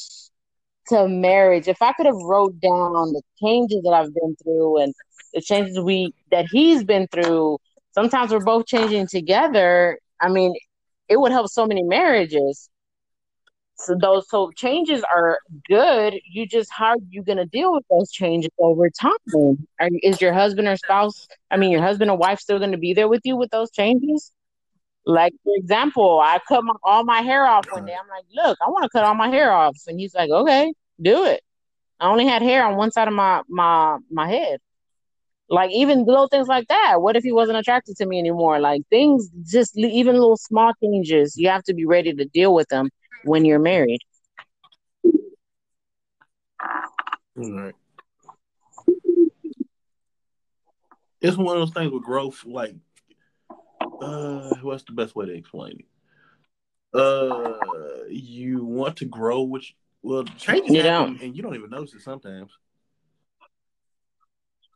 to marriage. If I could have wrote down the changes that I've been through and the changes we that he's been through, sometimes we're both changing together. I mean, it would help so many marriages. So those so changes are good. You just how are you gonna deal with those changes over time? Are, is your husband or spouse, I mean your husband or wife still gonna be there with you with those changes? Like for example, I cut my, all my hair off one day. I'm like, look, I want to cut all my hair off, and he's like, okay, do it. I only had hair on one side of my my my head. Like even little things like that. What if he wasn't attracted to me anymore? Like things, just even little small changes. You have to be ready to deal with them when you're married. All right. It's one of those things with growth. Like, uh, what's the best way to explain it? Uh, you want to grow, which well, changes You happen, don't. and you don't even notice it sometimes.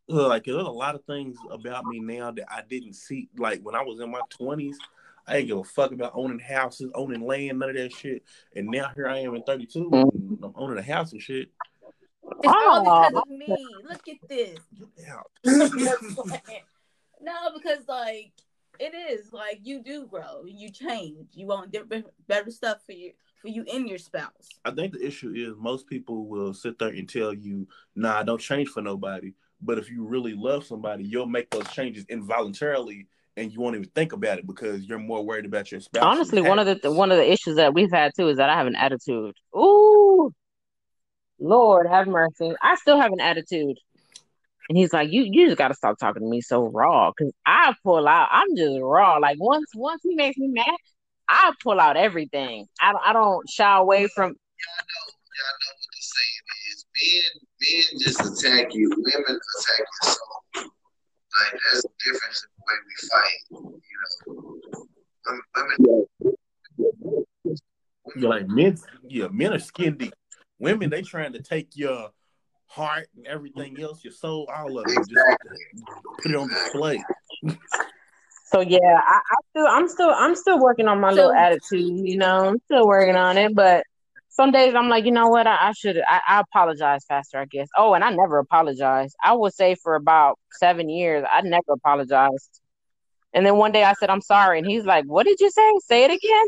Like, there's a lot of things about me now that I didn't see. Like when I was in my twenties, I didn't give a fuck about owning houses, owning land, none of that shit. And now here I am in 32, and I'm owning a house and shit. It's all Oh, because of me. Look at this. Get no, because like it is like you do grow, you change, you want different, better stuff for you, for you and your spouse. I think the issue is most people will sit there and tell you, "Nah, don't change for nobody." But if you really love somebody, you'll make those changes involuntarily, and you won't even think about it because you're more worried about your spouse. Honestly, one of the one of the issues that we've had too is that I have an attitude. Ooh, Lord have mercy. I still have an attitude. And he's like, you you just gotta stop talking to me so raw, cause I pull out. I'm just raw. Like once once he makes me mad, I pull out everything. I don't I don't shy away from. Y'all know, y'all know what the saying is. Men, men just attack you. Women attack your soul. Like that's the difference in the way we fight. You know, women. You're like men, yeah, men are skin deep. Women, they trying to take your heart and everything else, your soul, all of it, just put it on display. So yeah, I, I still I'm still I'm still working on my So- little attitude. You know, I'm still working on it, but. Some days I'm like, you know what? I, I should I, I apologize faster, I guess. Oh, and I never apologize. I would say for about seven years, I never apologized. And then one day I said, I'm sorry. And he's like, What did you say? Say it again.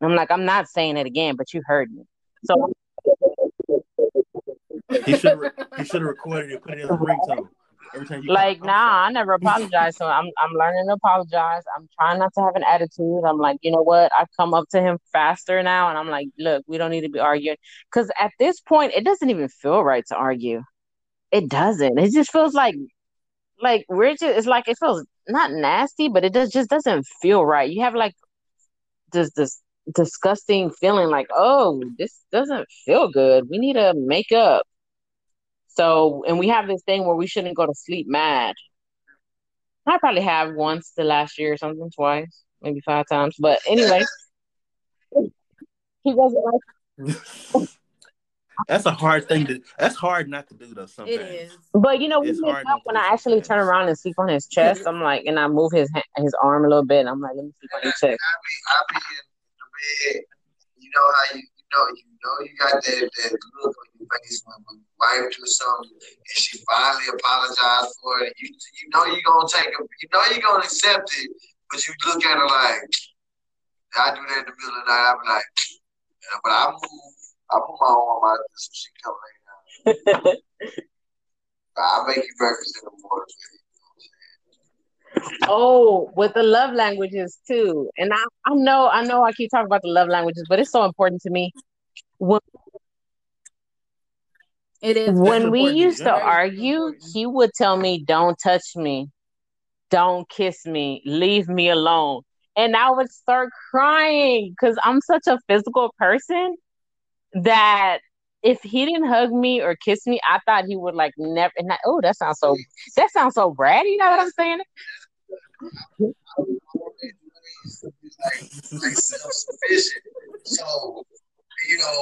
I'm like, I'm not saying it again, but you heard me. So He should he should have recorded it, put it in a ringtone every time you like, nah, I never apologize. So I'm I'm learning to apologize. I'm trying not to have an attitude. I'm like, you know what? I come up to him faster now, and I'm like, look, we don't need to be arguing because at this point, it doesn't even feel right to argue. It doesn't. It just feels like like we're just. It's like it feels not nasty, but it does just doesn't feel right. You have like this this disgusting feeling like, oh, this doesn't feel good. We need to make up. So, and we have this thing where we shouldn't go to sleep mad. I probably have once the last year or something, twice, maybe five times. But anyway, he wasn't like, That's a hard thing to. That's hard not to do though. Sometimes It is. but you know, we make hard up when I actually sometimes. turn around and sleep on his chest. I'm like, and I move his his arm a little bit. And I'm like, let me sleep on your I be, chest. I be in the bed. You know how you, you know, you know, you got that, that look on your face when, when your wife do something and she finally apologized for it. You, you know, you're gonna take it. You know, you're gonna accept it, but you look at her like, I do that in the middle of the night. I be like, yeah, but I move. I put my arm out there so she come lay down. I make you breakfast in the morning. Oh, with the love languages too. And I, I know, I know I keep talking about the love languages, but it's so important to me. When, It is. when we used to Very argue, important. he would tell me, Don't touch me, don't kiss me, leave me alone. And I would start crying because I'm such a physical person that if he didn't hug me or kiss me, I thought he would like never. And I, oh, that sounds so. That sounds so bratty. You know what I'm saying? like, like self-sufficient. So, you know,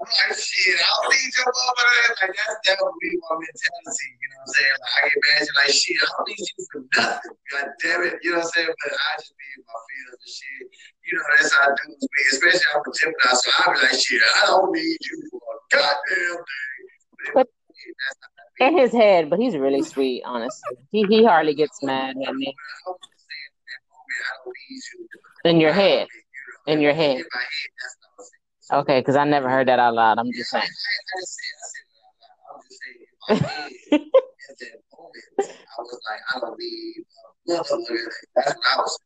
I'm like, shit, I don't need your mother. Like, that's, that would be my mentality. You know what I'm saying? Like, I can imagine, like, shit, I don't need you for nothing. God damn it. You know what I'm saying? But I just be in my feelings and shit. You know, that's how dudes be. Especially I'm a Gemini, so I be like, shit, I don't need you for a goddamn thing. But- In his head, but he's really sweet, honestly. He he hardly gets mad at me. I was saying in that moment, I don't need you. In your head. In your head. Okay, because I never heard that out loud. I'm just I, I, saying. I said, I said it out loud. I'm just saying in my head at that moment, I was like, I don't need motherfucker. That's what I was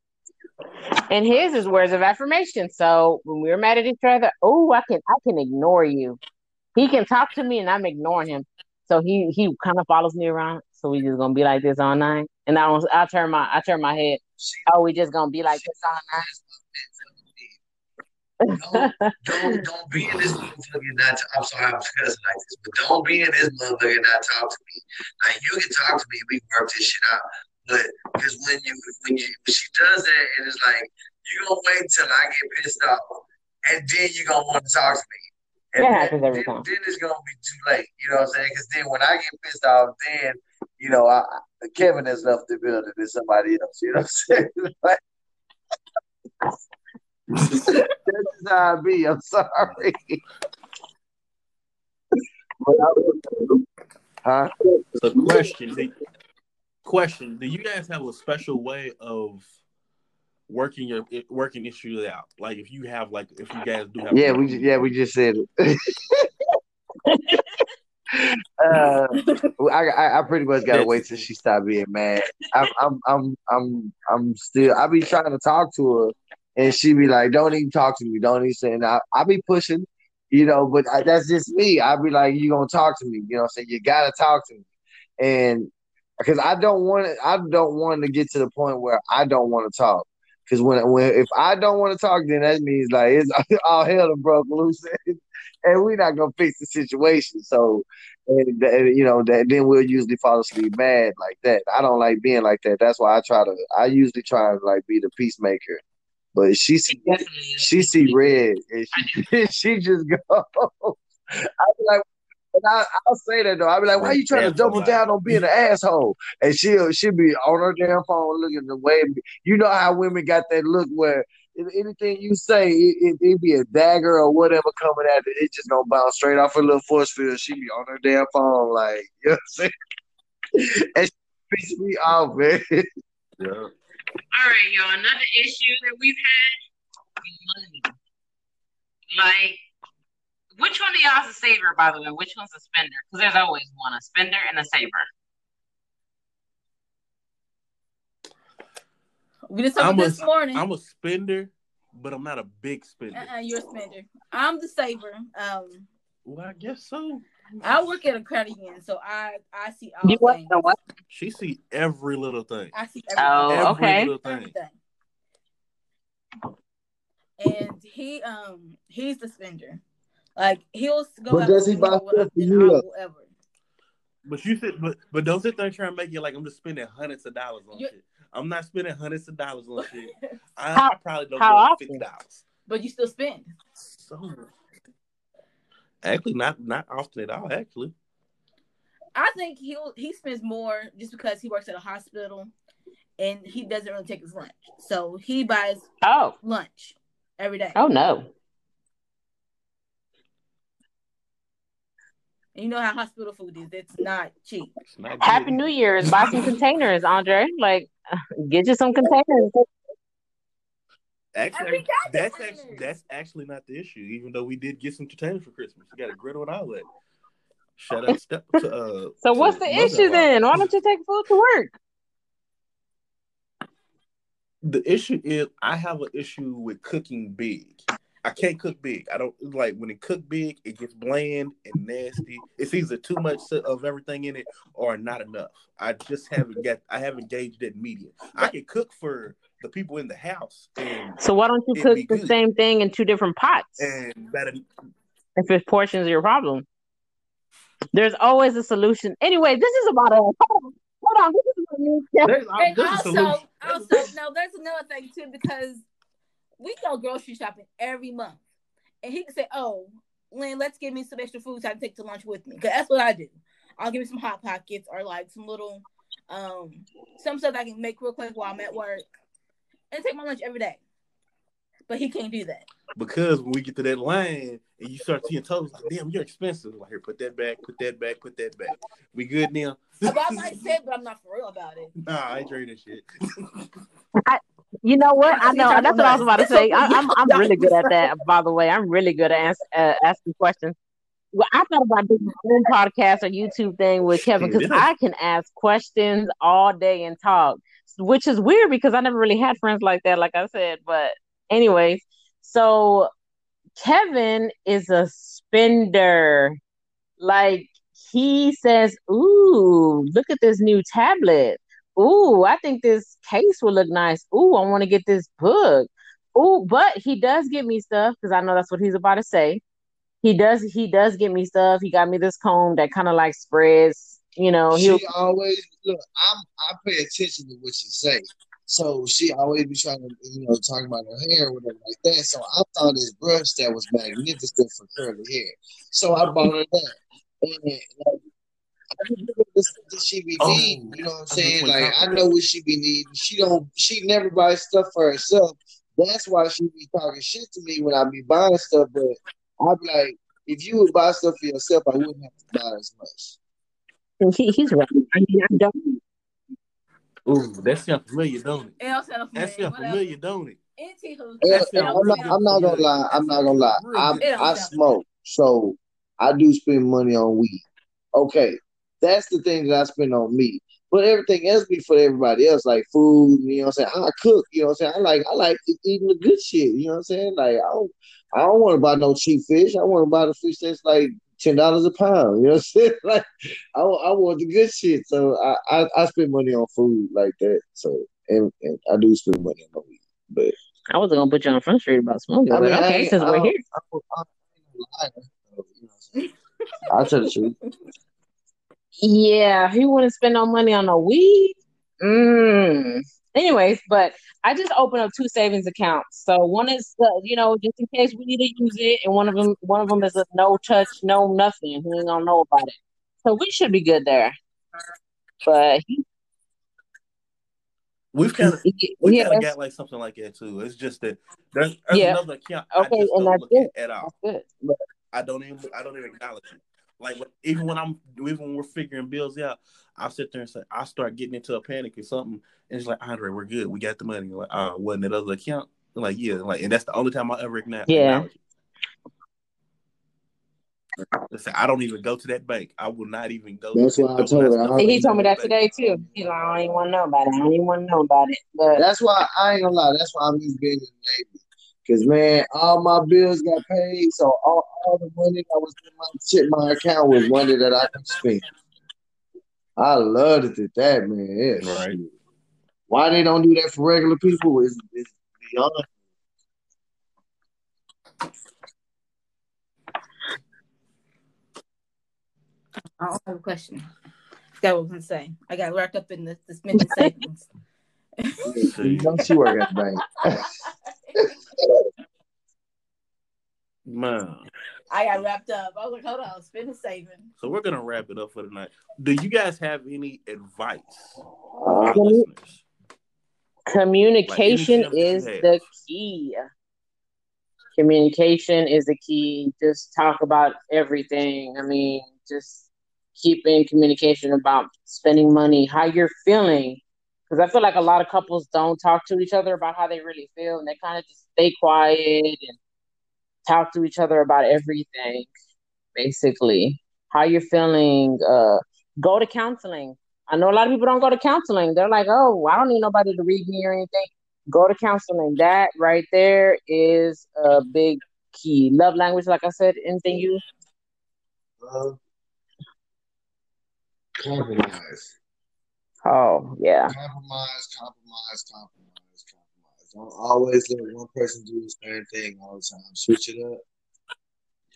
And his is words of affirmation. So when we were mad at each other, oh, I can I can ignore you. He can talk to me and I'm ignoring him. So he he kind of follows me around. So we just gonna be like this all night. And I don't I turn my I turn my head. Oh, we just gonna be like this all night. Don't, don't, don't be in this motherfucker not. I'm sorry, I'm cussing like this, but don't be in this motherfucker and not talk to me. Like you can talk to me, we can work this shit out. But because when you when you when she does that, and it's like you gonna wait till I get pissed off, and then you gonna want to talk to me. And That then, happens every then, time. then it's gonna be too late. You know what I'm saying? Because then when I get pissed off, then you know I, Kevin has left the building and somebody else. You know what I'm saying? Like, that's just how I be. I'm sorry. huh? So question, do, question: Do you guys have a special way of working your working issues out? Like if you have like if you guys do have Yeah, we ju- yeah we just said it. uh, I, I I pretty much gotta wait till she stop being mad. I'm I'm I'm I'm I'm still. I be trying to talk to her, and she be like, "Don't even talk to me. Don't even say." And I I be pushing, you know. But I, that's just me. I be like, "You gonna talk to me?" You know. I'm saying you gotta talk to me. and because I don't want I don't want to get to the point where I don't want to talk. Because when when if I don't want to talk, then that means like it's all hell to broke loose, and we're not gonna fix the situation. So, and, and you know, that, then we'll usually fall asleep mad like that. I don't like being like that. That's why I try to. I usually try to like be the peacemaker. But she see she see red and she, she just go. I be like, and I, will say that though. I'll be like, why are you trying to double down on being an asshole? And she'll she'll be on her damn phone looking the way. You know how women got that look where anything you say, it, it, it be a dagger or whatever coming at it, it just gonna bounce straight off her little force field. She be on her damn phone, like, you know what I'm saying? and she pisses me off, man. Yeah. All right, y'all. Another issue that we've had money. Like which one of y'all's a saver, by the way? Which one's a spender? Because there's always one, a spender and a saver. We just talked this morning. I'm a spender, but I'm not a big spender. Uh-uh, you're a spender. I'm the saver. Um, well, I guess so. I work at a credit union, so I I see all you things. What? what? She see every little thing. I see everything. Oh, every okay. Little thing. Everything. And he um he's the spender. Like he'll go. But does he buy stuff for you? Ever. But you said, but but don't sit there trying to make it like I'm just spending hundreds of dollars on You're, shit. I'm not spending hundreds of dollars on shit. I, how, I probably don't how go fifty dollars. But you still spend. So actually, not not often at all. Actually, I think he'll he spends more just because he works at a hospital, and he doesn't really take his lunch. So he buys oh lunch every day. Oh no. you know how hospital food is. It's not cheap. It's not Happy New Year's. Buy some containers, Andre. Like, get you some containers. Actually, that's actually that's actually not the issue. Even though we did get some containers for Christmas, we got a griddle and outlet. Shout out step to. Uh, so what's the issue then? Why don't you take food to work? The issue is I have an issue with cooking big. I can't cook big. I don't like when it cook big, it gets bland and nasty. It's either too much of everything in it or not enough. I just haven't got I haven't gauged that medium. I can cook for the people in the house. so why don't you cook the good. same thing in two different pots? And that if it's portions are your problem. There's always a solution. Anyway, this is about a hold on. Hold on. This is about me. There's, there's also, also, no, there's another thing too because we go grocery shopping every month, and he can say, "Oh, Lynn, let's give me some extra food so I can take to lunch with me." Because that's what I do. I'll give me some hot pockets or like some little, um, some stuff I can make real quick while I'm at work, and take my lunch every day. But he can't do that because when we get to that line and you start seeing totals, like, damn, you're expensive. Like, here, put that back, put that back, put that back. We good now? I might say but I'm not for real about it. Nah, I ain't trading shit. I, you know what? I know that's what I was about to say. I, am I'm, I'm really good at that. By the way, I'm really good at uh, asking questions. Well, I thought about doing my own podcast or YouTube thing with Kevin because I can ask questions all day and talk, which is weird because I never really had friends like that, like I said. But anyways, so Kevin is a spender. Like he says, "Ooh, look at this new tablet." ooh, I think this case will look nice. Ooh, I want to get this book. Ooh, but he does get me stuff because I know that's what he's about to say. He does he does get me stuff. He got me this comb that kind of like spreads, you know. She always look, I'm I pay attention to what she say. So she always be trying to, you know, talk about her hair or whatever like that. So I thought this brush that was magnificent for curly hair. So I bought her that. And like, she be oh, needing. You know what I'm saying? Like I know what she be needing. She don't. She never buys stuff for herself. That's why she be talking shit to me when I be buying stuff. But I be like, if you would buy stuff for yourself, I wouldn't have to buy as much. He, he's right. I mean, I don't. Ooh, that sounds familiar, don't it? That sounds familiar, don't it? I'm not, I'm not gonna lie. I'm not gonna lie. I I smoke, so I do spend money on weed. Okay, that's the thing that I spend on me. But everything else be for everybody else, like food, you know what I'm saying? I cook, you know what I'm saying? I like I like eating the good shit, you know what I'm saying? Like I don't I don't want to buy no cheap fish. I want to buy the fish that's like ten dollars a pound. You know what I'm saying? Like I, I want the good shit, so I, I, I spend money on food like that. So and, and I do spend money on weed, but I wasn't gonna put you on front street about smoking. I mean, but okay, since we're here, I'll tell the truth. Yeah, he wouldn't spend no money on no weed. Mm. Anyways, but I just opened up two savings accounts. So one is, uh, you know, just in case we need to use it, and one of them, one of them is a no touch, no nothing. He ain't gonna know about it. So we should be good there. But he, We've kind of we yeah, kind of got like something like that too. It's just that there's, there's yeah. another account okay, I and don't look at all. That's good. I don't even I don't even acknowledge it. Like even when I'm even when we're figuring bills out, I'll sit there and say I start getting into a panic or something, and it's like Andre, we're good, we got the money. Like, uh, wasn't that other account? Like, yeah, like, and that's the only time I ever acknowledge. Yeah. Listen, I don't even go to that bank. I will not even go. That's why I told her. He told me that today too. He's like, I don't even want to know about it. I don't even want to know about it. But that's why I ain't gonna lie. That's why I'm just being in the Navy. Cause man, all my bills got paid, so all, all the money that was in my shit, my account was money that I could spend. I loved it at that man. Yeah, right. Why they don't do that for regular people is, is beyond. I don't have a question. That was gonna say. I got wrapped up in this, the spending savings. Don't you work at the bank? Man. I got wrapped up. I was like, hold on, spend a saving. So we're gonna wrap it up for tonight. Do you guys have any advice uh, Communication like is the key. Communication is the key. Just talk about everything. I mean, just keep in communication about spending money, how you're feeling. Because I feel like a lot of couples don't talk to each other about how they really feel, and they kind of just stay quiet and talk to each other about everything, basically. How you're feeling. Uh, go to counseling. I know a lot of people don't go to counseling. They're like, oh, I don't need nobody to read me or anything. Go to counseling. That right there is a big key. Love language, like I said, anything you? Uh, compromise. Oh, yeah. Compromise, compromise, compromise. Compromise. Don't always let one person do the same thing all the time. Switch it up.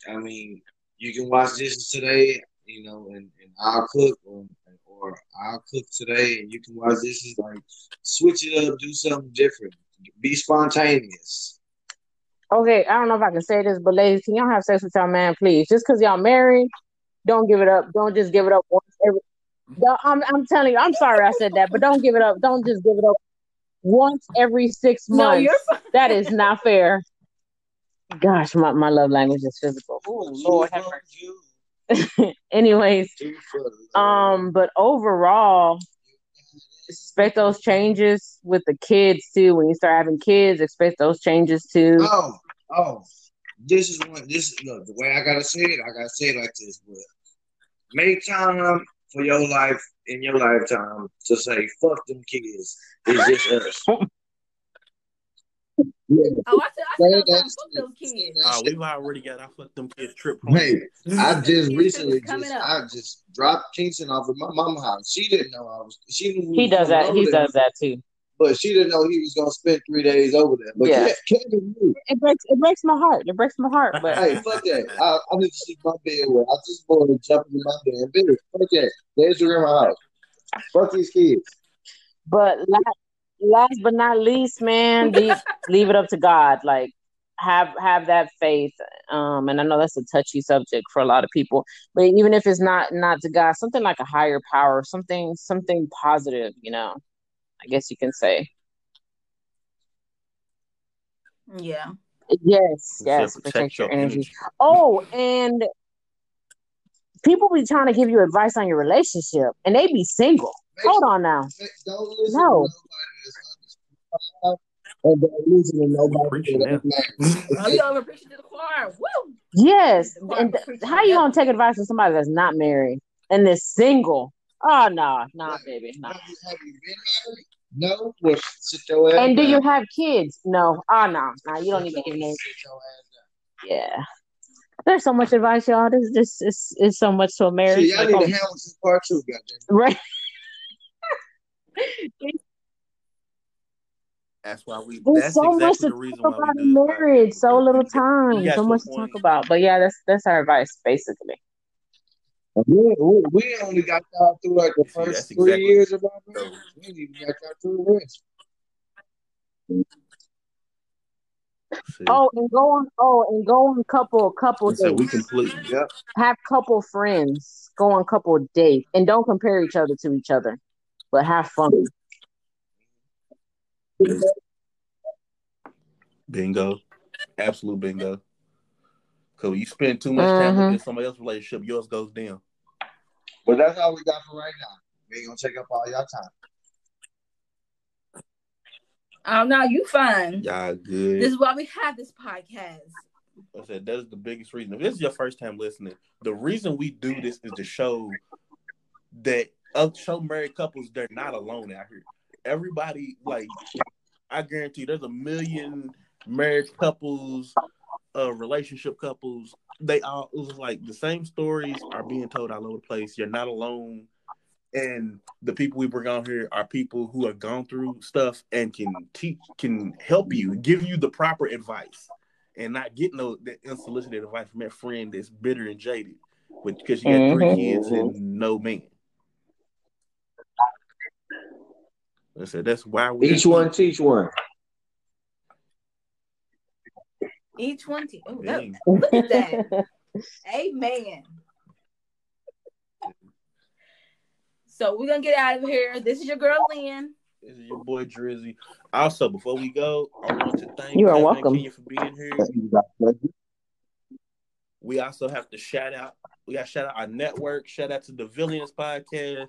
I mean, you can watch this today, you know, and, and I'll cook, or, or I'll cook today, and you can watch this. Like, switch it up, do something different, be spontaneous. Okay, I don't know if I can say this, but ladies, can y'all have sex with y'all man, please? Just because y'all married, don't give it up. Don't just give it up once every. I'm, I'm telling you, I'm sorry I said that, but don't give it up. Don't just give it up once every six months. No, that is not fair. Gosh, my, my love language is physical. Oh Lord have mercy. Anyways, um, but overall, expect those changes with the kids too. When you start having kids, expect those changes too. Oh, oh, this is what this look the way I gotta say it. I gotta say it like this, but make time for your life in your lifetime to say "fuck them kids." It's just us. Oh, yeah. Oh, I said, I said, fuck those kids. Oh, we've already got our fuck them kids trip. Hey, I just recently just up. I just dropped Kingston off at my mama's house. She didn't know I was. She knew he does that. He does that too. But she didn't know he was gonna spend three days over there. But yeah, Kevin knew. It breaks. It breaks my heart. It breaks my heart. But hey, fuck that. I, I need to sleep my bed where I just want to jump in my bed. Bed. Fuck that. There's your grandma house. Fuck these kids. But last, last but not least, man, leave, leave it up to God. Like have have that faith. Um, and I know that's a touchy subject for a lot of people, but even if it's not not to God, something like a higher power, something something positive, you know, I guess you can say. Yeah. Yes, yes, protect, protect your, your energy. energy. Oh, and people be trying to give you advice on your relationship, and they be single. Hold on now. Don't listen no. And don't listen to nobody. oh, preaching to the choir. Woo! Yes. And how you gonna take advice from somebody that's not married and is single? Oh no, nah, nah, baby, nah. Have you been married? No. Well, sit your ass and do you have kids? No. Oh no, no. You don't need to give me. Yeah. There's so much advice, y'all. This this is is so much to a marriage. Shit, y'all Like, need oh, to handle this part two, goddamn. right. That's why we. There's That's so much to talk about in marriage. So little time. So much to point. talk about. But yeah, that's that's our advice basically. We, we, we only got y'all through like the See, that's first three exactly years of our so. marriage. We ain't even got y'all through the rest. See, Oh, and go on. Oh, and go on couple couple and so we dates. completely. Yep. Have couple friends. Go on couple dates, and don't compare each other to each other, but have fun. Bingo, absolute bingo. Cause you spend too much time hmm looking at somebody else's relationship, yours goes down. But that's all we got for right now. We ain't gonna take up all y'all time. Oh no, you fine. Y'all This is why we have this podcast. I said that is the biggest reason. If this is your first time listening, the reason we do this is to show that uh, show married couples they're not alone out here. Everybody, like, I guarantee there's a million married couples, uh, relationship couples. They all it was like the same stories are being told all over the place. You're not alone. And the people we bring on here are people who have gone through stuff and can teach, can help you, give you the proper advice, and not get no that unsolicited advice from that friend that's bitter and jaded, with because you got 3 hmm kids and no man. I said that's why we Each one teach one. Each one. Te- oh, that, look at that. Amen. So we're gonna get out of here. This is your girl Lynn. This is your boy Drizzy. Also, before we go, I want to thank You are Kevin and welcome. Kenia for being here. We also have to shout out. We got to shout out our network. Shout out to the Villians podcast.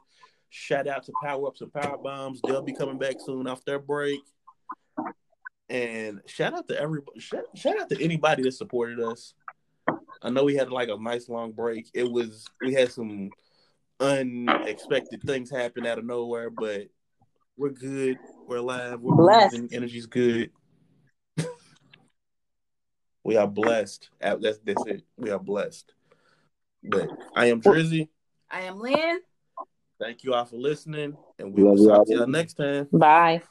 Shout out to Power Ups and Power Bombs. They'll be coming back soon off their break. And shout out to everybody. Shout, shout out to anybody that supported us. I know we had like a nice long break. It was we had some unexpected things happen out of nowhere, but we're good. We're alive. We're Blessed. breathing. Energy's good. we are blessed. Uh, That's that's it. We are blessed. But I am Drizzy. I am Lynn. Thank you all for listening, and we will y'all. talk to y'all next time. Bye.